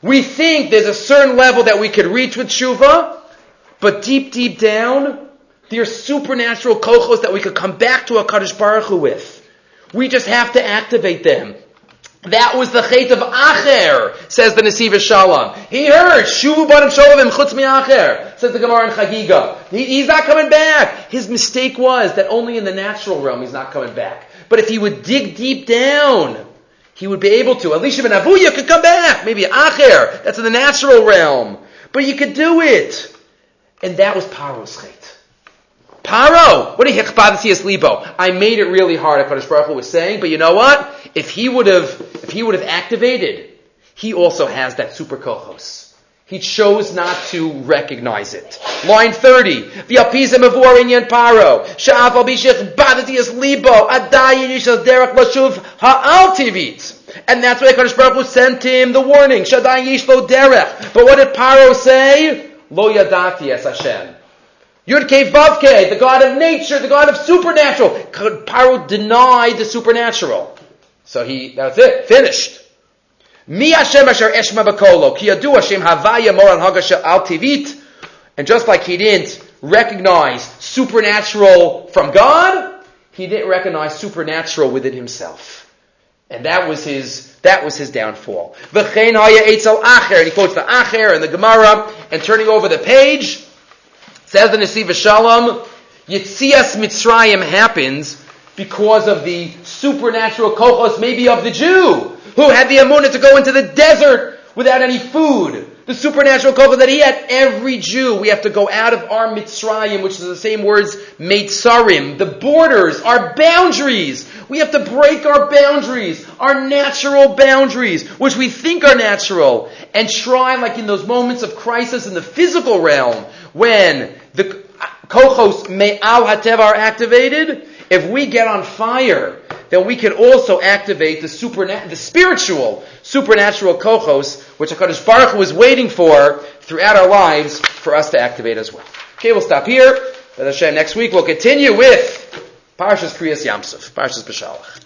We think there's a certain level that we could reach with tshuva, but deep, deep down, there are supernatural kochos that we could come back to a Kadosh Baruch Hu with. We just have to activate them. That was the chait of Acher, says the Nesivos Shalom. He heard, Shuvu banim shovavim chutz Acher, says the Gemara in Chagiga. He, he's not coming back. His mistake was that only in the natural realm he's not coming back. But if he would dig deep down, he would be able to. Elisha ben Avuya could come back. Maybe Acher, that's in the natural realm. But you could do it. And that was Paro's chait. Paro, what a libo. I made it really hard. Hakadosh Baruch Hu was saying, but you know what? If he would have, if he would have activated, he also has that super kochos. He chose not to recognize it. Line 30. V'apiza mavor inyan paro. Sha'af al bishich badati libo. Adai yishal derech lashuv ha'al tivit. And that's why Hakadosh Baruch Hu sent him the warning. Shadai yishlo derech. But what did Paro say? Lo yadati es Hashem. Yud Kei Vav Kei, the God of nature, the God of supernatural. Paro denied the supernatural. So he, that's it, finished. Mi Hashem asher eshma bakolo, ki yadu Hashem havaya moral hagasha al tivit. And just like he didn't recognize supernatural from God, he didn't recognize supernatural within himself. And that was his, that was his downfall. V'chein haya etzel acher, and he quotes the acher and the Gemara, and turning over the page, Says the Nesivos Shalom, Yetzias Mitzrayim happens because of the supernatural kochos, maybe of the Jew, who had the emunah to go into the desert without any food. The supernatural kochos that he had, every Jew, we have to go out of our Mitzrayim, which is the same words, Mitzrayim, the borders, our boundaries. We have to break our boundaries, our natural boundaries, which we think are natural, and try, like in those moments of crisis in the physical realm, when the kochos me'al hatev are activated, if we get on fire, then we can also activate the supernat- the spiritual, supernatural kochos, which HaKadosh Baruch Hu is waiting for throughout our lives for us to activate as well. Okay, we'll stop here. Next week we'll continue with Parshas Kriyas Yamsuf, Parshas Beshalach.